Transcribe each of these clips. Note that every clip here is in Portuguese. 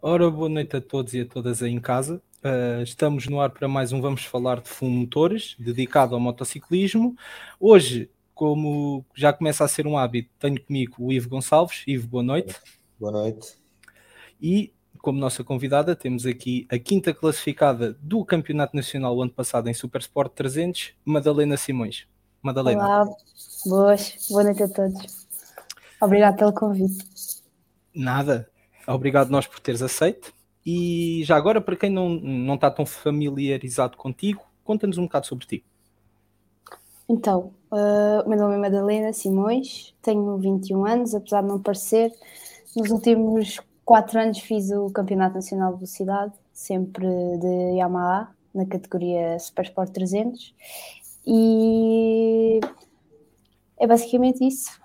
Ora, boa noite a todos e a todas aí em casa. Uh, estamos no ar para mais um Vamos Falar de Fumo Motores, dedicado ao motociclismo. Hoje, como já começa a ser um hábito, tenho comigo o Ivo Gonçalves. Ivo, boa noite. Boa noite. E como nossa convidada, temos aqui a quinta classificada do Campeonato Nacional o ano passado em Super Sport 300, Madalena Simões. Madalena. Olá, boas, boa noite a todos. Obrigado pelo convite. Nada, obrigado nós por teres aceito. E já agora, para quem não, não está tão familiarizado contigo, conta-nos um bocado sobre ti. Então, uh, meu nome é Madalena Simões, tenho 21 anos, apesar de não parecer. Nos últimos quatro anos fiz o Campeonato Nacional de Velocidade, sempre de Yamaha, na categoria Super Sport 300. E é basicamente isso.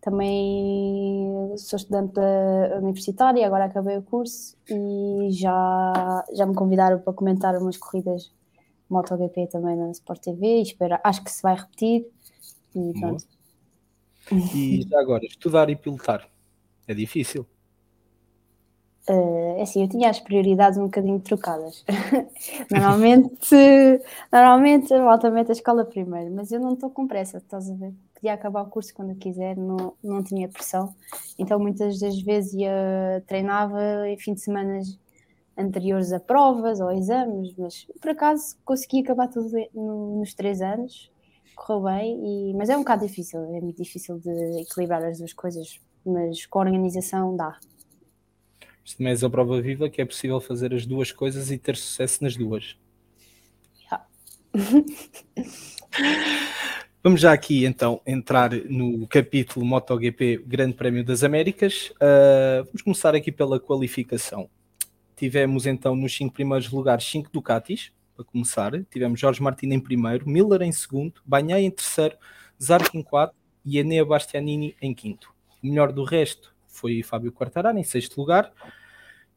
Também sou estudante universitária, agora acabei o curso e já, já me convidaram para comentar umas corridas MotoGP também na Sport TV e espero, acho que se vai repetir e pronto. E já agora, estudar e pilotar é difícil. Uh, assim, eu tinha as prioridades um bocadinho trocadas. normalmente, normalmente altamente a escola primeiro, mas eu não estou com pressa, estás a ver? Podia acabar o curso quando eu quiser, não, não tinha pressão. Então, muitas das vezes ia, treinava em fim de semana anteriores a provas ou exames, mas por acaso consegui acabar tudo nos três anos, correu bem, e, mas é um bocado difícil, é muito difícil de equilibrar as duas coisas, mas com a organização dá. Isto também é a prova viva que é possível fazer as duas coisas e ter sucesso nas duas. Yeah. Vamos já aqui então entrar no capítulo MotoGP Grande Prémio das Américas. Uh, vamos começar aqui pela qualificação. Tivemos então nos cinco primeiros lugares cinco Ducatis, para começar. Tivemos Jorge Martins em primeiro, Miller em segundo, Banhai em terceiro, Zarco em quarto e Enea Bastianini em quinto. O melhor do resto foi Fábio Quartararo em sexto lugar.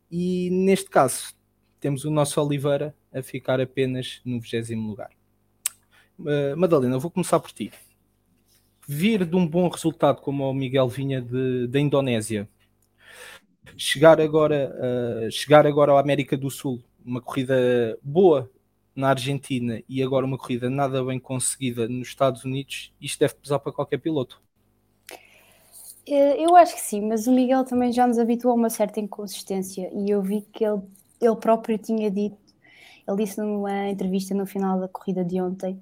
E neste caso, temos o nosso Oliveira a ficar apenas no vigésimo lugar. Uh, Madalena, vou começar por ti. Vir de um bom resultado como o Miguel vinha da Indonésia, chegar agora, uh, chegar agora à América do Sul, uma corrida boa na Argentina e agora uma corrida nada bem conseguida nos Estados Unidos, isto deve pesar para qualquer piloto. Eh, eu acho que sim, mas o Miguel também já nos habituou a uma certa inconsistência e eu vi que ele, ele próprio tinha dito, ele disse numa entrevista no final da corrida de ontem,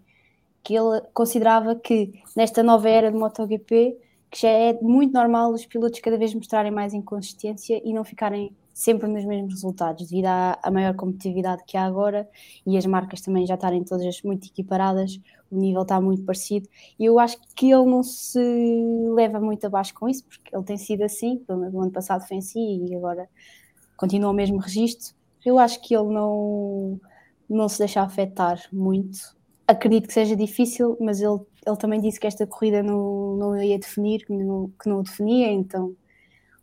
que ele considerava que nesta nova era de MotoGP, que já é muito normal os pilotos cada vez mostrarem mais inconsistência e não ficarem sempre nos mesmos resultados, devido à, à, maior competitividade que há agora e as marcas também já estarem todas muito equiparadas, o nível está muito parecido. E eu acho que ele não se leva muito abaixo com isso, porque ele tem sido assim, no ano passado foi assim e agora continua o mesmo registro. Eu acho que ele não, não se deixa afetar muito. Acredito que seja difícil, mas ele, ele também disse que esta corrida não, não ia definir, que não, que não o definia, então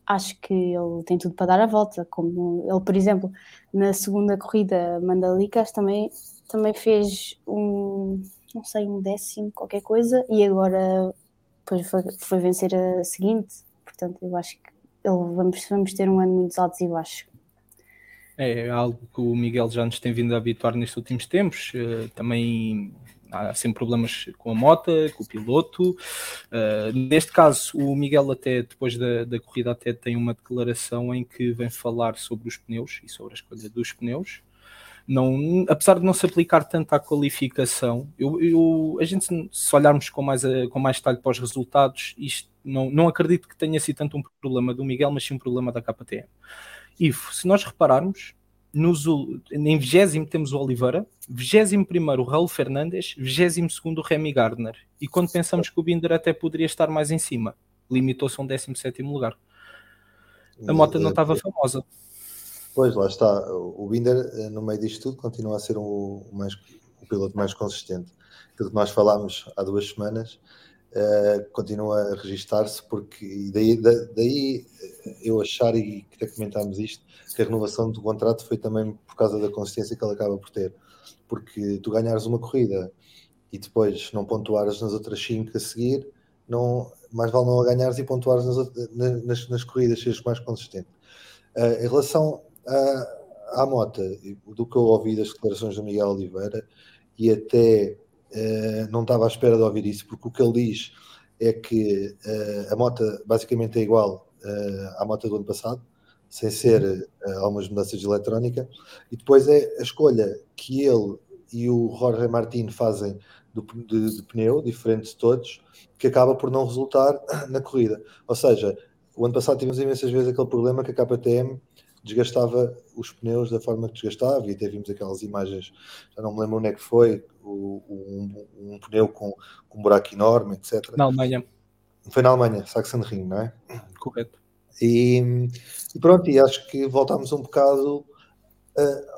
acho que ele tem tudo para dar a volta. Como ele, por exemplo, na segunda corrida Mandalicas também, também fez um, não sei, um décimo, qualquer coisa, e agora depois foi, foi vencer a seguinte. Portanto, eu acho que ele, vamos, vamos ter um ano muito altos e baixos. É, algo que o Miguel já nos tem vindo a habituar nestes últimos tempos. Uh, também há sempre problemas com a moto, com o piloto. Uh, neste caso, o Miguel até depois da, da corrida até tem uma declaração em que vem falar sobre os pneus e sobre a escolha dos pneus. Não, apesar de não se aplicar tanto à qualificação, eu, eu, a gente se olharmos com mais, com mais detalhe para os resultados, isto não, não acredito que tenha sido tanto um problema do Miguel, mas sim um problema da KTM. Ivo, se nós repararmos, nos, em 20 temos o Oliveira, 21 o Raul Fernandes, 22 o Remy Gardner. E quando pensamos que o Binder até poderia estar mais em cima, limitou-se a um 17 lugar. A moto não estava famosa. Pois, lá está. O Binder, eh, no meio disto tudo, continua a ser o, mais, o piloto mais consistente. Aquilo que nós falámos há duas semanas, uh, continua a registar-se, porque daí, daí eu achar, e até comentámos isto, que a renovação do contrato foi também por causa da consistência que ele acaba por ter. Porque tu ganhares uma corrida e depois não pontuares nas outras 5 a seguir, não, mais vale não a ganhares e pontuares nas, nas, nas corridas, seres mais consistente. Uh, em relação à, à Mota, do que eu ouvi das declarações do Miguel Oliveira, e até uh, não estava à espera de ouvir isso, porque o que ele diz é que uh, a Mota basicamente é igual à Mota do ano passado, sem ser algumas mudanças de eletrónica, e depois é a escolha que ele e o Jorge Martin fazem do, de, de pneu, diferente de todos, que acaba por não resultar na corrida. Ou seja, o ano passado tivemos imensas vezes aquele problema que a KTM desgastava os pneus da forma que desgastava, e até vimos aquelas imagens, já não me lembro onde é que foi, o, um, um, pneu com, com, um buraco enorme, etc. Na Alemanha. Foi na Alemanha, Sachsenring, não é? Correto. E, e pronto, e acho que voltámos um bocado uh,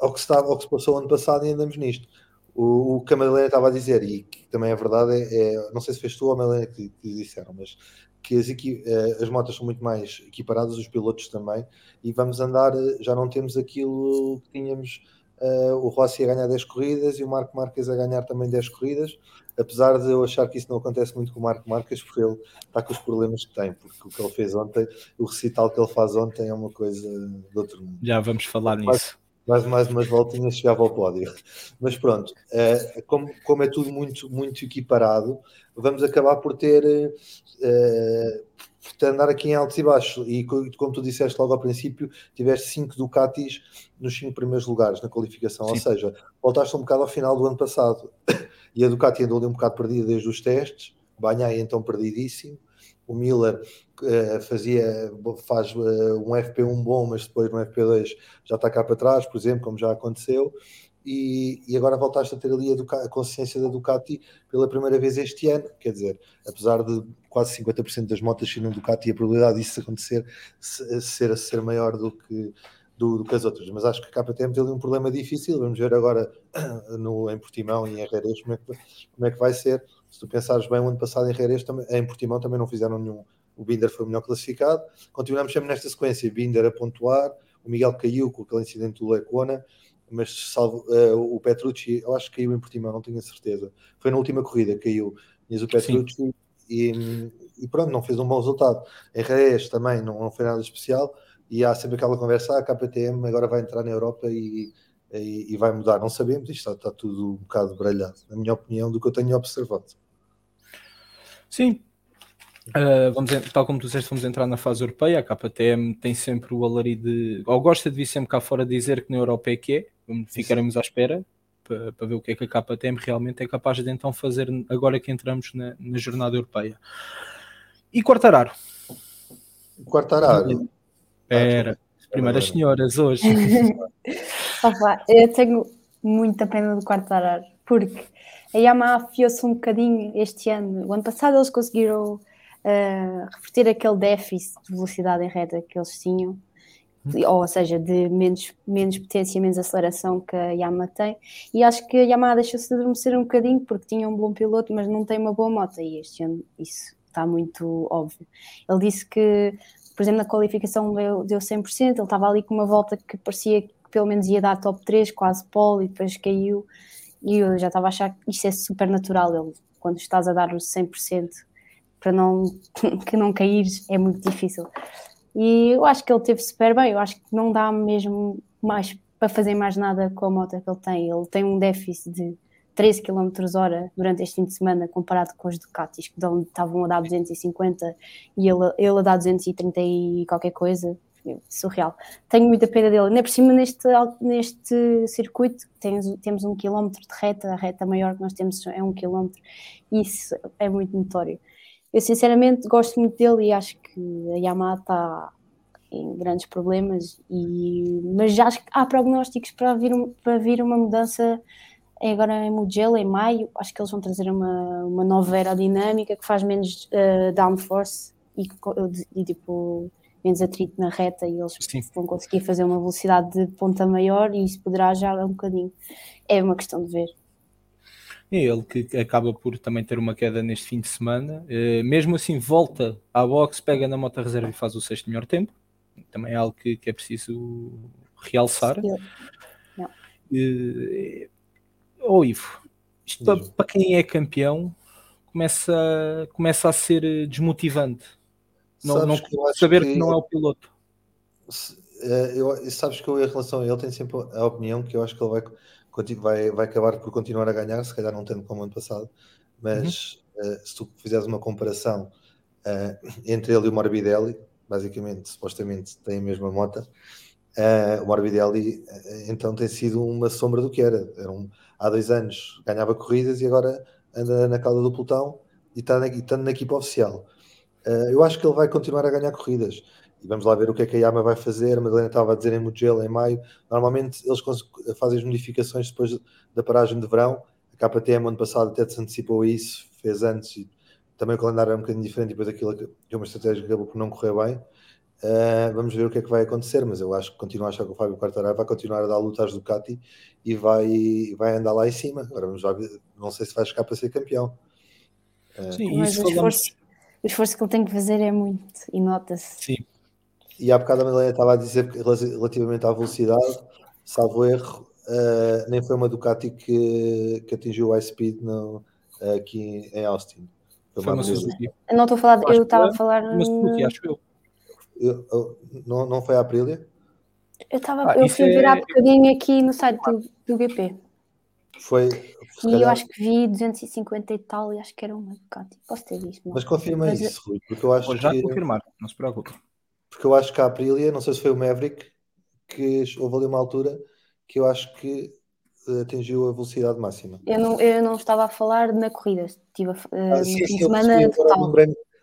ao, que se estava, ao que se passou ano passado e andamos nisto. O, o que a Madalena estava a dizer, e que também é verdade, é, é não sei se fez tu ou a Madalena que, que disseram, mas que as, eh, as motas são muito mais equiparadas, os pilotos também, e vamos andar, eh, já não temos aquilo que tínhamos, uh, o Rossi a ganhar 10 corridas e o Marco Marques a ganhar também 10 corridas, apesar de eu achar que isso não acontece muito com o Marco Marques, porque ele está com os problemas que tem, porque o que ele fez ontem, o recital que ele faz ontem é uma coisa de outro mundo. Já vamos falar nisso mais, mais umas voltinhas chegava ao pódio. Mas pronto, uh, como, como é tudo muito, muito equiparado, vamos acabar por ter uh, por andar aqui em altos e baixos. E como tu disseste logo ao princípio, tiveste cinco Ducatis nos cinco primeiros lugares na qualificação, Sim. ou seja, voltaste um bocado ao final do ano passado. E a Ducati andou ali um bocado perdida desde os testes, Banhai então perdidíssimo o Miller uh, fazia, faz uh, um FP1 bom, mas depois no FP2 já está cá para trás, por exemplo, como já aconteceu. E, e agora voltaste a ter ali a, a, consciência da Ducati pela primeira vez este ano. Quer dizer, apesar de quase 50% das motas serem Ducati, a probabilidade disso acontecer ser, ser maior do que, do, do, que as outras. Mas acho que a KTM tem ali um problema difícil. Vamos ver agora no, em Portimão e em Herreres como, é que, como é que vai ser se tu pensares bem, o ano passado em Reiras, em Portimão também não fizeram nenhum. O Binder foi o melhor classificado. Continuamos sempre nesta sequência: Binder a pontuar, o Miguel caiu com aquele incidente do Lecona, mas salvo uh, o Petrucci, eu acho que caiu em Portimão, não tenho a certeza. Foi na última corrida, caiu. Mas o Petrucci e, e, pronto, não fez um bom resultado. Em Reis também não, não foi nada especial. E há sempre aquela conversa: ah, a KTM agora vai entrar na Europa e e, e, vai mudar. Não sabemos, isto está, está, tudo um bocado bralhado, na minha opinião, do que eu tenho observado. Sim, uh, vamos, tal como tu disseste, vamos entrar na fase europeia. A KTM tem sempre o alarido de, ou gosta de vir sempre cá fora dizer que na Europa é que é. Ficaremos à espera para, para ver o que é que a KTM realmente é capaz de então fazer agora que entramos na, na jornada europeia. E Quartararo? Quartararo. Espera. Primeiras senhoras hoje. Opa, eu tenho muita pena do Quartararo, porque a Yamaha afiou-se um bocadinho este ano. O ano passado eles conseguiram uh, reverter aquele déficit de velocidade em reta que eles tinham, ou seja, de menos, menos potência, menos aceleração que a Yamaha tem. E acho que a Yamaha deixou-se de adormecer um bocadinho porque tinha um bom piloto, mas não tem uma boa moto. E este ano isso está muito óbvio. Ele disse que por exemplo, na qualificação deu, deu 100%, ele estava ali com uma volta que parecia que pelo menos ia dar top 3, quase pole, e depois caiu. E eu já estava a achar que isto é super natural. Ele, quando estás a dar o 100% para não, que não caíres, é muito difícil. E eu acho que ele teve super bem. Eu acho que não dá mesmo mais para fazer mais nada com a moto que ele tem. Ele tem um déficit de 13 km hora durante este fim de semana, comparado com os Ducatis, que estavam a dar 250 e ele, ele a dar 230 e qualquer coisa. Surreal. Tenho muita pena dele. Nem por cima, neste, neste circuito, temos, temos um quilómetro de reta, a reta maior que nós temos é um quilómetro, e isso é muito notório. Eu, sinceramente, gosto muito dele e acho que a Yamaha está em grandes problemas, e, mas acho que há prognósticos para vir, para vir uma mudança agora em Mugello, em maio, acho que eles vão trazer uma, uma nova aerodinâmica que faz menos uh, downforce e, e, tipo menos atrito na reta e eles Sim. vão conseguir fazer uma velocidade de ponta maior e isso poderá já um bocadinho. É uma questão de ver. É ele que acaba por também ter uma queda neste fim de semana. Uh, mesmo assim, volta à box, pega na moto reserva e faz o sexto melhor tempo. Também é algo que, que é preciso realçar. Uh, oh, Ivo, isto para, para, quem é campeão começa, começa a ser desmotivante. Não, não que saber que, que, não é o piloto. eu, sabes que eu, em relação a ele, tenho sempre a opinião que eu acho que ele vai, vai, vai acabar por continuar a ganhar, se calhar não tendo como ano passado, mas uhum. uh, se tu fizeres uma comparação uh, entre ele e o Morbidelli, basicamente, supostamente, tem a mesma moto. Uh, o Morbidelli então tem sido uma sombra do que era. era um, há dois anos ganhava corridas e agora anda na cauda do pelotão e está na, está na equipa oficial. Uh, eu acho que ele vai continuar a ganhar corridas. E vamos lá ver o que é que a Yama vai fazer. A Madalena estava a dizer em Mugello em maio. Normalmente eles fazem as modificações depois da paragem de verão. A KTM ano passado até se antecipou isso, fez antes e também o calendário é um bocadinho diferente. Depois aquilo que é uma estratégia que acabou por não correr bem. Uh, vamos ver o que é que vai acontecer, mas eu acho que continuo a achar que o Fábio Quartararo vai continuar a dar luta às Ducati e vai, vai andar lá em cima. Agora vamos lá ver, não sei se vai chegar para ser campeão. Uh, Sim, mas o esforço, o esforço que ele tem que fazer é muito e nota-se. Sim. E há bocado a Madalena estava a dizer que relativamente à velocidade, salvo erro, uh, nem foi uma Ducati que, que atingiu o high speed no, aqui em Austin. Foi, foi uma Suzuki. Não estou a falar, eu estava a falar. Uma Suzuki, acho eu. Eu, eu, não, não foi a Aprilia? Eu, tava, ah, eu fui é... ver há bocadinho aqui no site do, do GP. Foi. E calhar... eu acho que vi 250 e tal, e acho que era uma Ducati. Posso ter visto. Mas confirma mas isso, Rui, porque eu acho Vou já que... confirmar, não se preocupe. Porque eu acho que a Aprilia, não sei se foi o Maverick, que houve ali uma altura que eu acho que eh, atingiu a velocidade máxima. Eu não, eu não estava a falar na corrida, estive a, uh, ah, sim, no fim de semana total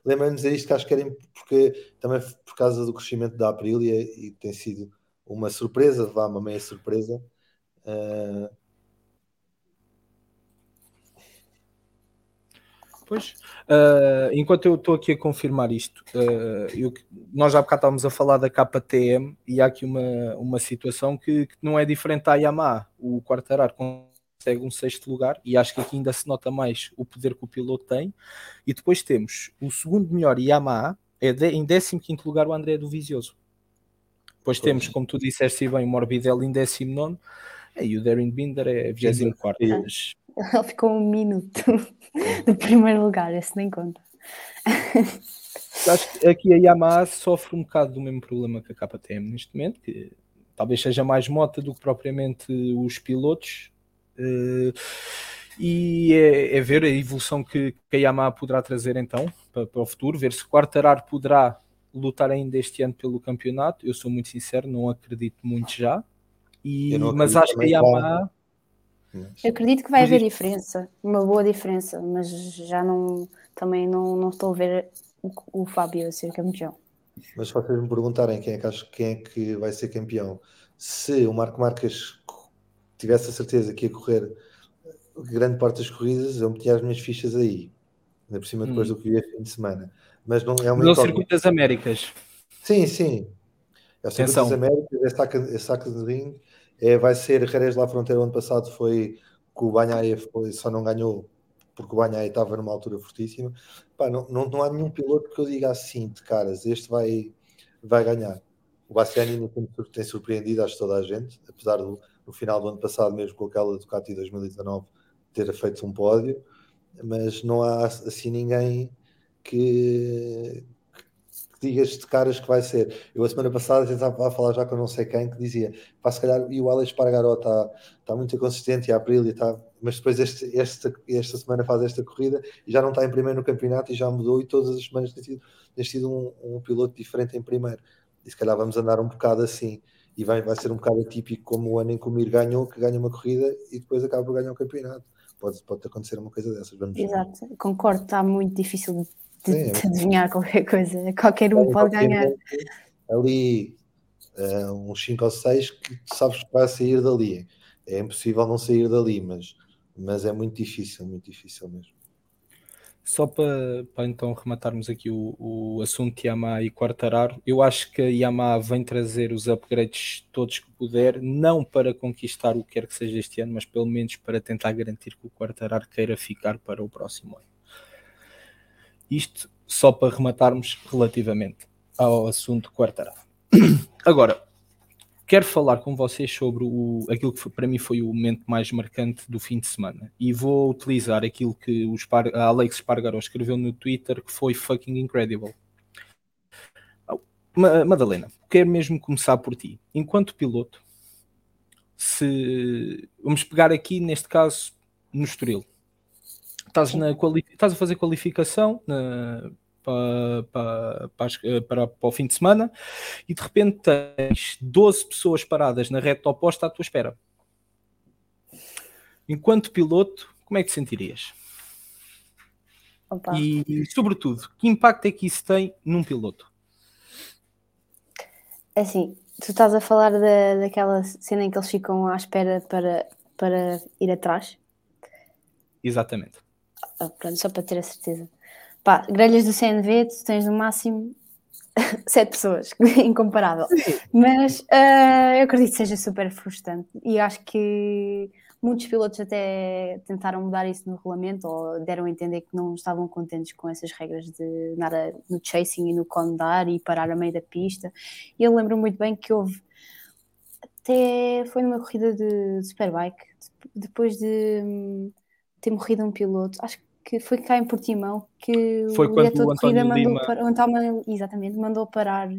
lembrando-nos dizer isto que acho que era porque também por causa do crescimento da Aprilia e tem sido uma surpresa, vá, uma meia surpresa. Uh... Pois, uh, enquanto eu estou aqui a confirmar isto, uh, eu, nós já bocado estávamos a falar da KTM e há aqui uma, uma situação que, que não é diferente à Yamaha. O Quartararo com consegue um sexto lugar e acho que aqui ainda se nota mais o poder que o piloto tem. E depois temos o segundo melhor Yamaha, é de, em 15 lugar o André do Vizioso. Depois temos, como tu disseste bem, o Morbidelli em 19 e o Darren Binder é 24. Mas... Ele ficou um minuto do primeiro lugar, esse nem conta. Acho que aqui a Yamaha sofre um bocado do mesmo problema que a KTM neste momento, que talvez seja mais mota do que propriamente os pilotos, e é, é, ver a evolução que, que a Yamaha poderá trazer então para, para o futuro, ver se Quartararo poderá lutar ainda este ano pelo campeonato. Eu sou muito sincero, não acredito muito já. E, mas acho que a Yamaha. Eu acredito que vai haver diferença, uma boa diferença, mas já não também não, não estou a ver o, o Fábio a ser campeão. Mas se vocês me perguntarem quem é que acho quem é que vai ser campeão, se o Marco Marques tivesse a certeza que ia correr grande parte das corridas, eu metia as minhas fichas aí. Ainda por cima depois hum. do que vi a fim de semana. Mas não é uma No Circuito das Américas. Sim, sim. É o Circuito das Américas, é saca, é saca de ring. É, vai ser Jerez lá Fronteira. O ano passado foi que o Banhaia foi, só não ganhou porque o Banhaia estava numa altura fortíssima. Pá, não, não, não há nenhum piloto que eu diga assim de caras, este vai, vai ganhar. O Bastianini tem, tem surpreendido, acho toda a gente, apesar do, no final do ano passado, mesmo com aquela Ducati 2019, ter feito um pódio, mas não há assim ninguém que, que diga de caras que vai ser. Eu a semana passada estava a falar já com não sei quem que dizia, pá, se calhar, e o Alex Pargaró está tá muito consistente e a Aprilia está, mas depois este, esta, esta semana faz esta corrida e já não está em primeiro no campeonato e já mudou e todas as semanas tem sido, tem sido um, um piloto diferente em primeiro. E se calhar vamos andar um bocado assim e vai, vai ser um bocado atípico como o ano em que o Mir ganhou, que ganha uma corrida e depois acaba por ganhar um campeonato. Pode, pode acontecer uma coisa dessas. Vamos Exato, ver. concordo, está muito difícil de, Sim, é de adivinhar qualquer coisa. Qualquer um é, pode ganhar. Ali, uh, uns 5 ou 6 que tu sabes que vai sair dali. É impossível não sair dali, mas, mas é muito difícil, muito difícil mesmo. Só para, para então rematarmos aqui o, o assunto Yamaha e Quartararo, eu acho que a Yamaha vem trazer os upgrades todos que puder, não para conquistar o que quer que seja este ano, mas pelo menos para tentar garantir que o Quartararo queira ficar para o próximo ano. Isto só para rematarmos relativamente ao assunto Quartararo. Agora, quero falar com vocês sobre o, aquilo que foi, para mim foi o momento mais marcante do fim de semana e vou utilizar aquilo que o Spar, a Alex Spargaro escreveu no Twitter que foi fucking incredible. Madalena, quero mesmo começar por ti. Enquanto piloto, se vamos pegar aqui neste caso no Estoril, estás, na, estás a fazer qualificação na, para, para, para, para, o fim de semana e de repente tens 12 pessoas paradas na reta oposta à tua espera. Enquanto piloto, como é que te sentirias? Opa. E, sobretudo, que impacto é que isso tem num piloto? É assim, tu estás a falar da, daquela cena em que eles ficam à espera para, para ir atrás? Exatamente. Ah, pronto, só para ter a certeza. Pá, grelhas do CNV, tu tens no máximo sete pessoas, incomparável. Mas uh, eu acredito que seja super frustrante e acho que muitos pilotos até tentaram mudar isso no regulamento ou deram a entender que não estavam contentes com essas regras de nada no chasing e no condar e parar a meio da pista. E eu lembro muito bem que houve até foi numa corrida de, de Superbike, depois de hum, ter morrido um piloto, acho que foi cá em Portimão que foi o diretor de corrida mandou Lima... para, o António, exatamente, mandou parar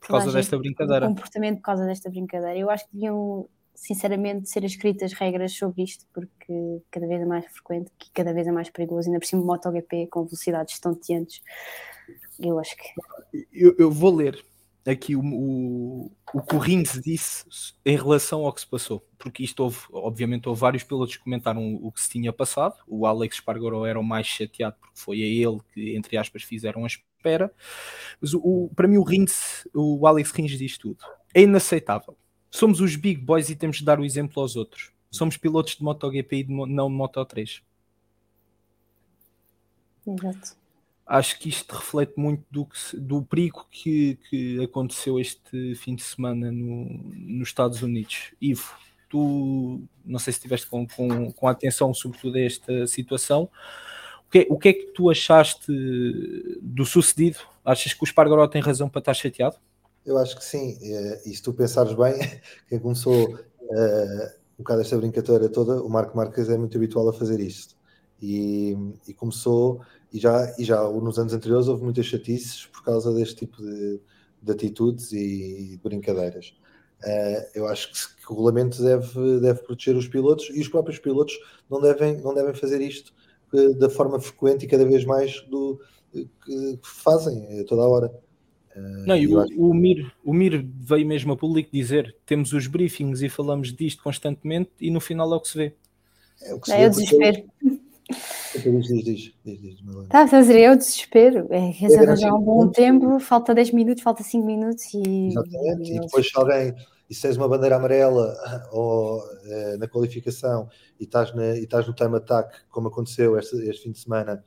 por causa desta brincadeira. comportamento por causa desta brincadeira. Eu acho que deviam sinceramente ser escritas regras sobre isto porque cada vez é mais frequente, que cada vez é mais perigoso, ainda por cima MotoGP com velocidades estonteantes. Eu acho que. Eu, eu vou ler aqui o, o, o que o Rins disse em relação ao que se passou, porque isto houve, obviamente, houve vários pilotos que comentaram o que se tinha passado. O Alex Spargaro era o mais chateado porque foi a ele que, entre aspas, fizeram a espera. Mas o, o para mim, o Rins, o Alex Rins diz tudo. É inaceitável. Somos os big boys e temos de dar o exemplo aos outros. Somos pilotos de MotoGP e de, não de Moto3. Exato acho que isto reflete muito do, do perigo que, que aconteceu este fim de semana no, nos Estados Unidos. Ivo, tu não sei se estiveste com, com, com atenção sobretudo a esta situação. O que, o que é que tu achaste do sucedido? Achas que o Spargaró tem razão para estar chateado? Eu acho que sim. E se tu pensares bem, quem começou uh, um bocado esta brincadeira toda, o Marco Marques é muito habitual a fazer isto. E, e começou e já, e já nos anos anteriores houve muitas chatices por causa deste tipo de, de atitudes e de brincadeiras. Uh, eu acho que, que, o regulamento deve, deve proteger os pilotos e os próprios pilotos não devem, não devem fazer isto uh, da forma frequente e cada vez mais do que, que fazem toda a hora. Uh, não, e o, acho... o, Mir, o Mir veio mesmo a público dizer: temos os briefings e falamos disto constantemente, e no final é o que se vê. É o que se é, vê. É o desespero. Está a fazer é o desespero. É, quer dizer, já há um bom tempo, falta 10 minutos, falta 5 minutos e. Exatamente. E depois se alguém, e se tens uma bandeira amarela ou é, na qualificação e estás, na, e estás no time attack, como aconteceu este, este fim de semana,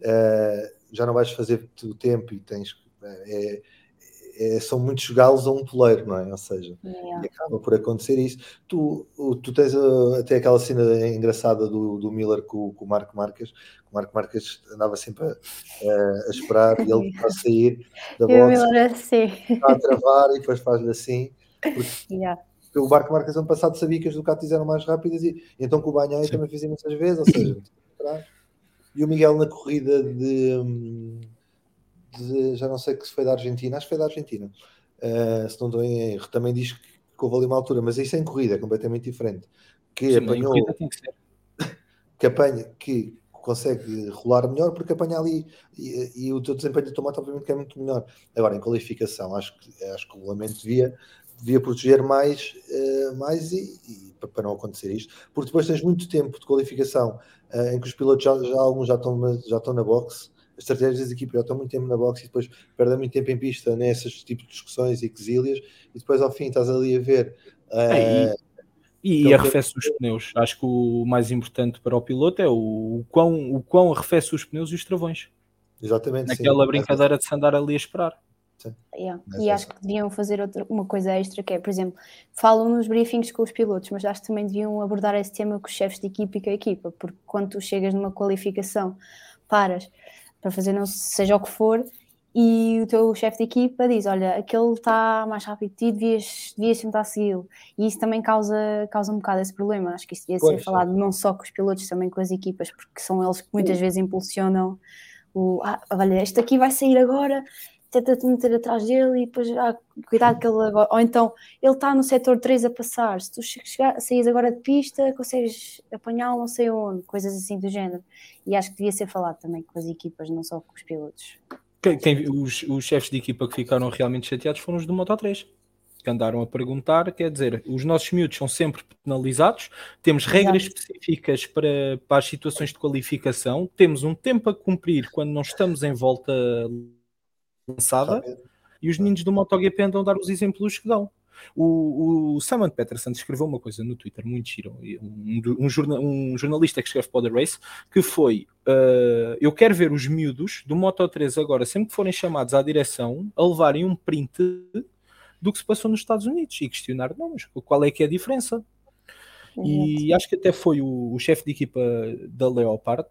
é, já não vais fazer o tempo e tens. É, é, são muitos galos a um poleiro, não é? Ou seja, yeah. acaba por acontecer isso. Tu, tu tens uh, até aquela cena engraçada do, do Miller com, com o Marco Marques. O Marco Marques andava sempre a, a esperar e ele para sair da boxe, assim. está a travar e depois faz-lhe assim. Porque, yeah. o Marco Marques ano passado sabia que as Ducatis eram mais rápidas e então com o Banhai também fez imensas vezes, ou seja, e o Miguel na corrida de hum, de, já não sei que se foi da Argentina, acho que foi da Argentina, uh, se não estou em erro, também diz que houve ali uma altura, mas isso é em corrida, é completamente diferente. Que Sim, apanhou, que, que apanha, que consegue rolar melhor porque apanha ali e, e o teu desempenho de tomate obviamente que é muito melhor. Agora, em qualificação, acho que, acho que o regulamento devia, devia proteger mais, uh, mais e, e, para não acontecer isto, porque depois tens muito tempo de qualificação uh, em que os pilotos já, já alguns já estão, já estão na boxe as estratégias das equipas já estão muito tempo na boxe e depois perdem muito tempo em pista nessas tipos de discussões e quesílias e depois ao fim estás ali a ver. Uh, e, e arrefece os pneus. Acho que o mais importante para o piloto é o, o, quão, o quão arrefece os pneus e os travões. Exatamente. Naquela sim. brincadeira de se andar ali a esperar. Yeah. E acho que deviam fazer outra, uma coisa extra, que é, por exemplo, falam nos briefings com os pilotos, mas acho que também deviam abordar esse tema com os chefes de equipa e com a equipa, porque quando tu chegas numa qualificação, paras, para fazer não seja o que for, e o teu chefe de equipa diz: Olha, aquele está mais rápido que ti, devias, devias tentar segui-lo. E isso também causa, causa um bocado esse problema. Acho que isso devia pois, ser falado não só com os pilotos, também com as equipas, porque são eles que muitas vezes impulsionam o: ah, Olha, este aqui vai sair agora, tenta-te meter atrás dele e depois, ah, cuidado que ele agora. Ou então, ele está no setor 3 a passar, se tu chegar, saís agora de pista, consegues apanhá-lo não sei onde, coisas assim do género. E acho que devia ser falado também com as equipas, não só com os pilotos. Quem, quem, os, os chefes de equipa que ficaram realmente chateados foram os do Moto 3 que andaram a perguntar, quer dizer, os nossos miúdos são sempre penalizados, temos regras Exato. específicas para, para as situações de qualificação, temos um tempo a cumprir quando não estamos em volta lançada, e os meninos do MotoGP andam a dar os exemplos que dão. O, o Simon Peterson escreveu uma coisa no Twitter muito giro, um, um, um jornalista que escreve para o The Race, que foi: uh, Eu quero ver os miúdos do Moto 3 agora, sempre que forem chamados à direção, a levarem um print do que se passou nos Estados Unidos e questionar, não, mas qual é que é a diferença? E acho que até foi o, o chefe de equipa da Leopard,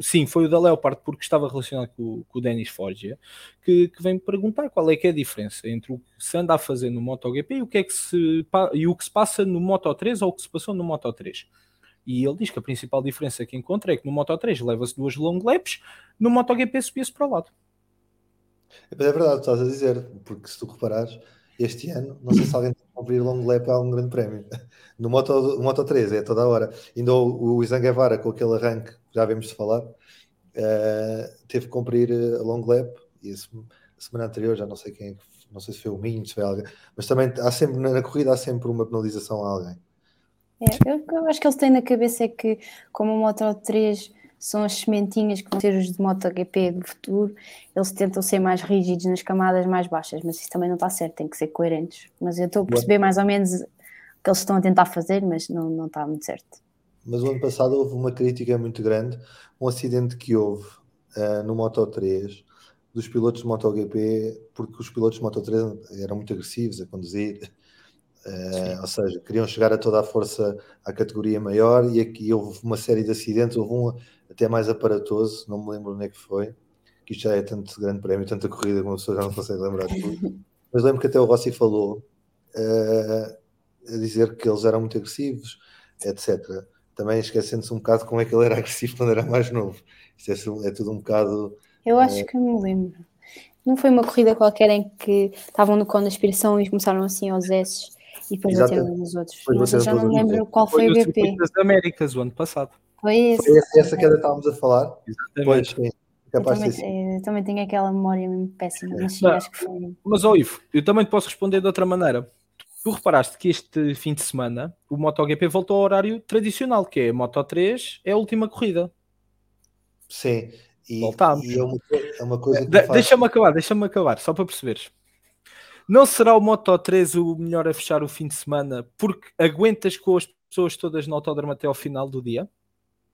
sim, foi o da Leopard porque estava relacionado com, com o Denis Foggia, que, que vem perguntar qual é que é a diferença entre o que se anda a fazer no MotoGP e o que é que se, e o que se passa no Moto3 ou o que se passou no Moto3. E ele diz que a principal diferença que encontra é que no Moto3 leva-se duas long laps, no MotoGP subia-se para o lado. É verdade, estás a dizer, porque se tu reparares, este ano, não sei se alguém cumprir long lap a um grande prémio. No Moto, Moto 3 é toda a hora. Ainda o, o Izan Guevara, com aquele arranque, já vemos de falar, uh, teve que cumprir a long lap e a semana anterior, já não sei quem, é não sei se foi o Minho, se foi alguém, mas também há sempre, na corrida há sempre uma penalização a alguém. É, eu, eu, acho que eles têm na cabeça é que, como o Moto 3 são as sementinhas que vão ser os de MotoGP do futuro, eles tentam ser mais rígidos nas camadas mais baixas, mas isso também não está certo, tem que ser coerentes. Mas eu estou a perceber mais ou menos o que eles estão a tentar fazer, mas não, não está muito certo. Mas o ano passado houve uma crítica muito grande, um acidente que houve uh, no Moto 3 dos pilotos de MotoGP, porque os pilotos de Moto 3 eram muito agressivos a conduzir, uh, ou seja, queriam chegar a toda a força à categoria maior e aqui houve uma série de acidentes, houve um até mais aparatoso, não me lembro onde é que foi, que isto já é tanto grande prémio, tanta corrida que uma pessoa já não consegue lembrar de tudo. Mas lembro que até o Rossi falou uh, a dizer que eles eram muito agressivos, etc. Também esquecendo-se um bocado como é que ele era agressivo quando era mais novo. Isto é, é tudo um bocado. Eu acho uh, que me lembro. Não foi uma corrida qualquer em que estavam no com da aspiração e começaram assim aos S e depois bateram nos outros. Mas eu já não lembro qual foi, foi o GP. das Américas o ano passado. Foi isso. Foi essa que ainda estávamos a falar. Pois, sim. Capaz eu também, também tenho aquela memória mesmo péssima, mas sim, acho que foi. Mas, ó Ivo, eu também te posso responder de outra maneira. Tu reparaste que este fim de semana o MotoGP voltou ao horário tradicional, que é Moto 3, é a última corrida. Sim, e, Voltámos. e é, uma, é uma coisa que. De, faz... Deixa-me acabar, deixa-me acabar, só para perceberes. Não será o Moto 3 o melhor a fechar o fim de semana porque aguentas com as pessoas todas no autódromo até ao final do dia?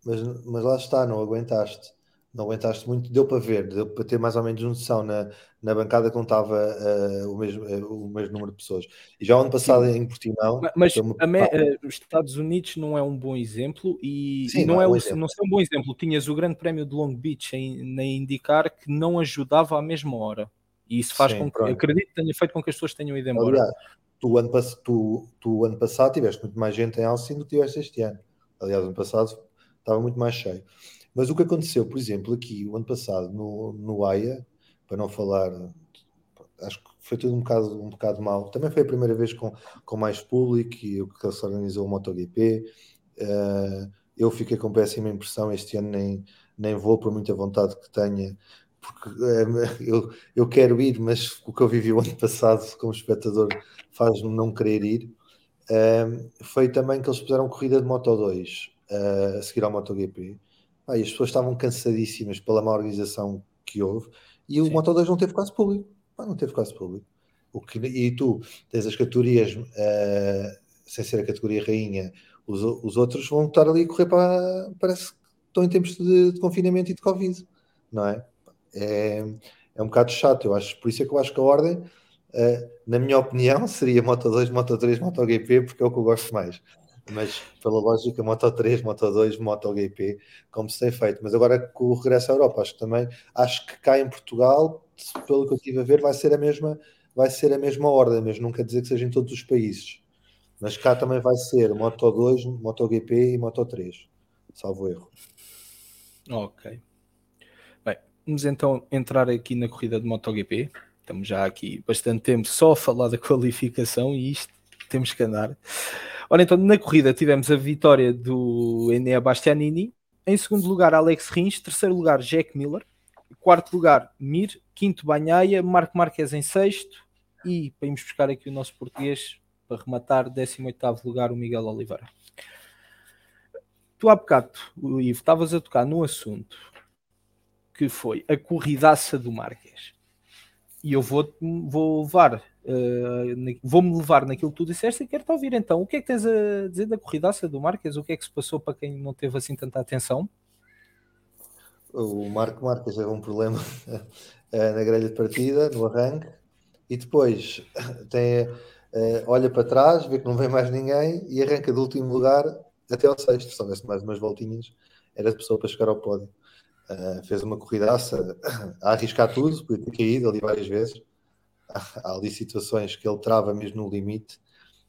Mas, mas lá está, não aguentaste. Não aguentaste muito, deu para ver, deu para ter mais ou menos noção na, na bancada que não estava uh, o, mesmo, uh, o mesmo número de pessoas. E já ano passado Sim. em Portimão. Mas, uh, os Estados Unidos não é um bom exemplo e, Sim, não, não, é, é um, exemplo. não é um bom exemplo. Tinhas o Grande Prémio de Long Beach em, a indicar que não ajudava à mesma hora. E isso faz Sim, com que, pronto. acredito que tenha feito com que as pessoas tenham ido embora. Aliás, tu ano, tu, tu ano passado tiveste muito mais gente em Alcim do que tiveste este ano. Aliás, ano passado estava muito mais cheio. Mas o que aconteceu, por exemplo, aqui o ano passado no, no AIA, para não falar, acho que foi tudo um bocado, um bocado mal. Também foi a primeira vez com, com mais público e o que se organizou o MotoGP. Uh, eu fiquei com péssima impressão este ano, nem, nem vou por muita vontade que tenha, porque uh, eu, eu quero ir, mas o que eu vivi o ano passado como espectador faz-me não querer ir. Uh, foi também que eles fizeram corrida de Moto 2 uh, a seguir ao MotoGP. Ah, e as pessoas estavam cansadíssimas pela má organização que houve e o Moto2 não teve quase público. Ah, não teve quase público. O que, e tu tens as categorias, uh, sem ser a categoria rainha, os, os outros vão estar ali a correr para. Parece que estão em tempos de, de confinamento e de Covid, não é? É, é um bocado chato, eu acho. Por isso é que eu acho que a ordem, uh, na minha opinião, seria Moto 2, Moto 3, MotoGP, porque é o que eu gosto mais mas pela lógica Moto 3, Moto 2, MotoGP, como se tem feito. Mas agora com o regresso à Europa, acho que também acho que cá em Portugal, pelo que eu estive a ver, vai ser a mesma, vai ser a mesma ordem, mas não quer dizer que seja em todos os países. Mas cá também vai ser Moto 2, MotoGP e Moto 3, salvo erro. Ok. Bem, vamos então entrar aqui na corrida de MotoGP. Estamos já aqui bastante tempo só a falar da qualificação e isto temos que andar. Ora, então, na corrida tivemos a vitória do Enea Bastianini. Em segundo lugar, Alex Rins. Terceiro lugar, Jack Miller. Quarto lugar, Mir. Quinto, Banhaia. Marco Marques em sexto. E para irmos buscar aqui o nosso português, para rematar, 18 lugar, o Miguel Oliveira. Tu há bocado, Ivo, estavas a tocar num assunto que foi a corridaça do Marques. E eu vou, vou levar, uh, vou-me levar naquilo que tu disseste e quero-te ouvir então. O que é que tens a dizer da corridaça do Marques? O que é que se passou para quem não teve assim tanta atenção? O Marco Marques teve um problema eh, na grelha de partida, no arranque, e depois tem, uh, olha para trás, vê que não vem mais ninguém e arranca do último lugar até ao sexto. Se houvesse mais umas voltinhas, era de pessoa para chegar ao pódio. Uh, fez uma corridaça a arriscar tudo, podia ter caído ali várias vezes. Há ali situações que ele trava mesmo no limite,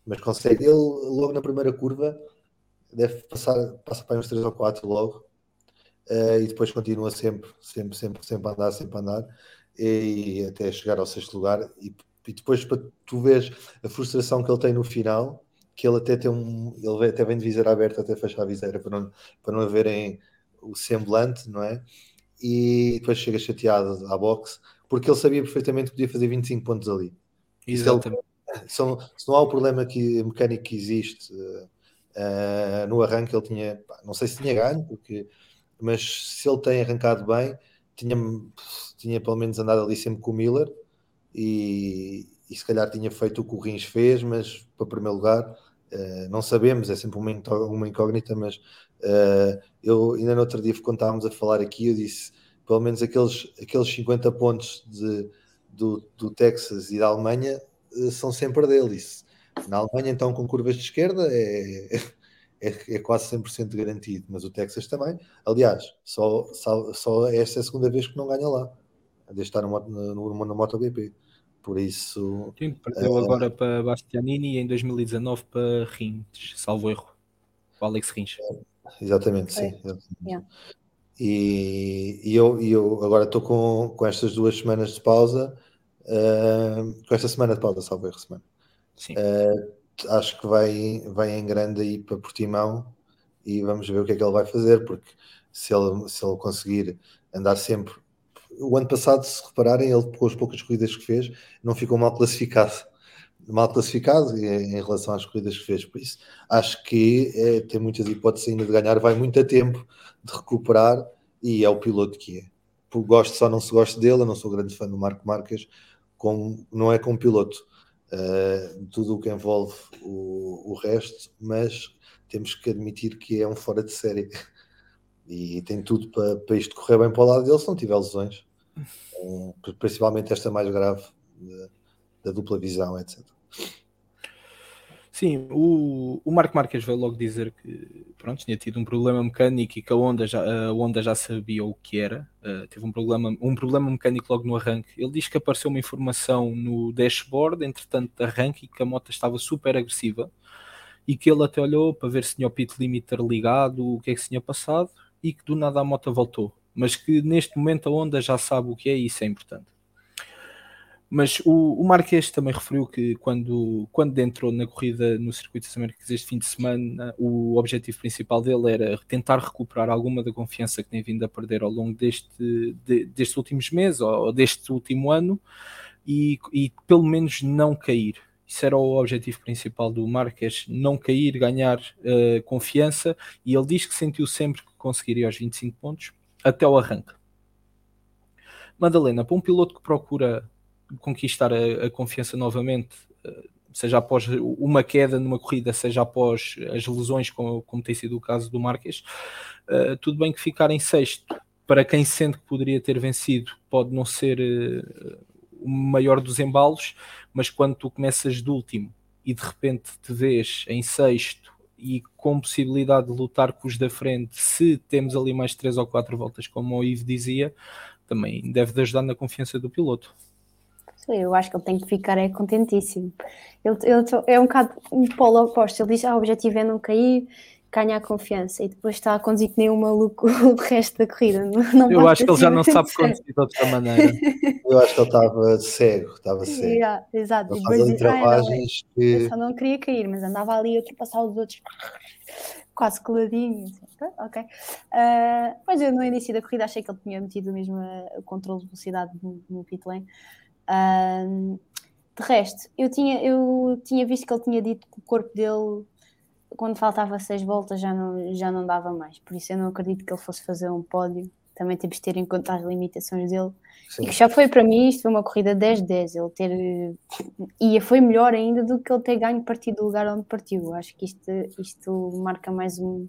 mas consegue. Ele, logo na primeira curva, deve passar, passa para uns 3 ou 4 logo, uh, e depois continua sempre, sempre, sempre, sempre a andar, sempre a andar, e, até chegar ao sexto lugar. E, e depois, para tu veres a frustração que ele tem no final, que ele até tem um. Ele até vem de viseira aberta até fechar a viseira para não, para não haverem o semblante, não é? E depois chega chateado à boxe, porque ele sabia perfeitamente que podia fazer 25 pontos ali. Exatamente. Se, ele, se não há o problema que, mecânico que existe uh, no arranque, ele tinha, não sei se tinha ganho, porque, mas se ele tem arrancado bem, tinha, tinha pelo menos andado ali sempre com o Miller e, e se calhar tinha feito o que o Rins fez, mas para primeiro lugar, uh, não sabemos, é sempre uma, uma incógnita, mas Uh, eu ainda no outro dia, quando estávamos a falar aqui, eu disse pelo menos aqueles, aqueles 50 pontos de, do, do Texas e da Alemanha uh, são sempre dele. Isso. Na Alemanha, então, com curvas de esquerda, é, é, é quase 100% garantido, mas o Texas também. Aliás, só, só, só esta é a segunda vez que não ganha lá, desde estar no, no, no, no MotoGP. Por isso. Sim, perdeu uh, agora para Bastianini e em 2019 para Rins, salvo erro. Para Alex Rins. É, Exatamente, sim. Exatamente. Yeah. E, e, eu, e eu agora estou com, com estas duas semanas de pausa, uh, com esta semana de pausa, salvo erro, semana. Sim. Uh, acho que vai, vai em grande aí para Portimão e vamos ver o que é que ele vai fazer, porque se ele, se ele conseguir andar sempre. O ano passado, se repararem, ele com as poucas corridas que fez, não ficou mal classificado mal classificado em relação às corridas que fez. Por isso, acho que é, tem muitas hipóteses ainda de ganhar, vai muito a tempo de recuperar e é o piloto que é. Por gosto só não se gosta dele, eu não sou grande fã do Marco Marques, com, não é como piloto. Uh, tudo o que envolve o, o resto, mas temos que admitir que é um fora de série e tem tudo para, para isto correr bem para o lado dele se não tiver lesões, uh, principalmente esta mais grave da dupla visão, etc. Sim, o, o Marco Marques veio logo dizer que pronto, tinha tido um problema mecânico e que a Honda já, a Honda já sabia o que era. Uh, teve um problema, um problema mecânico logo no arranque. Ele diz que apareceu uma informação no dashboard, entretanto, de arranque, e que a moto estava super agressiva e que ele até olhou para ver se tinha o pit limiter ligado, o que é que se tinha passado e que do nada a moto voltou. Mas que neste momento a Honda já sabe o que é e isso é importante. Mas o, o Marques também referiu que quando, quando entrou na corrida no Circuito das Américas este fim de semana, o objetivo principal dele era tentar recuperar alguma da confiança que tem vindo a perder ao longo deste, de, destes últimos meses ou deste último ano e, e pelo menos não cair. Isso era o objetivo principal do Marques, não cair, ganhar uh, confiança, e ele diz que sentiu sempre que conseguiria os 25 pontos até o arranque. Madalena, para um piloto que procura conquistar a, a confiança novamente, eh, seja após uma queda numa corrida, seja após as lesões, como, como tem sido o caso do Marques, uh, tudo bem que ficar em sexto, para quem sente que poderia ter vencido, pode não ser uh, o maior dos embalos, mas quando tu começas de último e de repente te vês em sexto e com possibilidade de lutar com os da frente, se temos ali mais três ou quatro voltas, como o Ivo dizia, também deve ajudar na confiança do piloto. Eu acho que ele tem que ficar é contentíssimo. Ele, ele é um bocado um polo oposto. Ele diz: ah, o objetivo é não cair, ganhar confiança e depois está a conduzir que nem um maluco o resto da corrida. Não, não Eu acho que ele já assim não sabe conduzir de outra maneira. Eu acho que ele estava cego, estava cego. Yeah, exato. Ele diz, "Ah, travagens que. Eu só não queria cair, mas andava ali a ultrapassar os outros quase coladinho. assim, "Ah, Ok. Ah, Pois eu no início da corrida achei que ele tinha metido mesmo a- o controle de velocidade no, no pit lane. Ah, de resto, eu tinha, eu tinha visto que ele tinha dito que o corpo dele, quando faltava seis voltas, já não, já não dava mais. Por isso eu não acredito que ele fosse fazer um pódio. Também temos de ter em conta as limitações dele. Sim. E que já foi para mim, isto foi uma corrida 10-10. Ele ter. E foi melhor ainda do que ele ter ganho partido do lugar onde partiu. Acho que isto, isto marca mais um,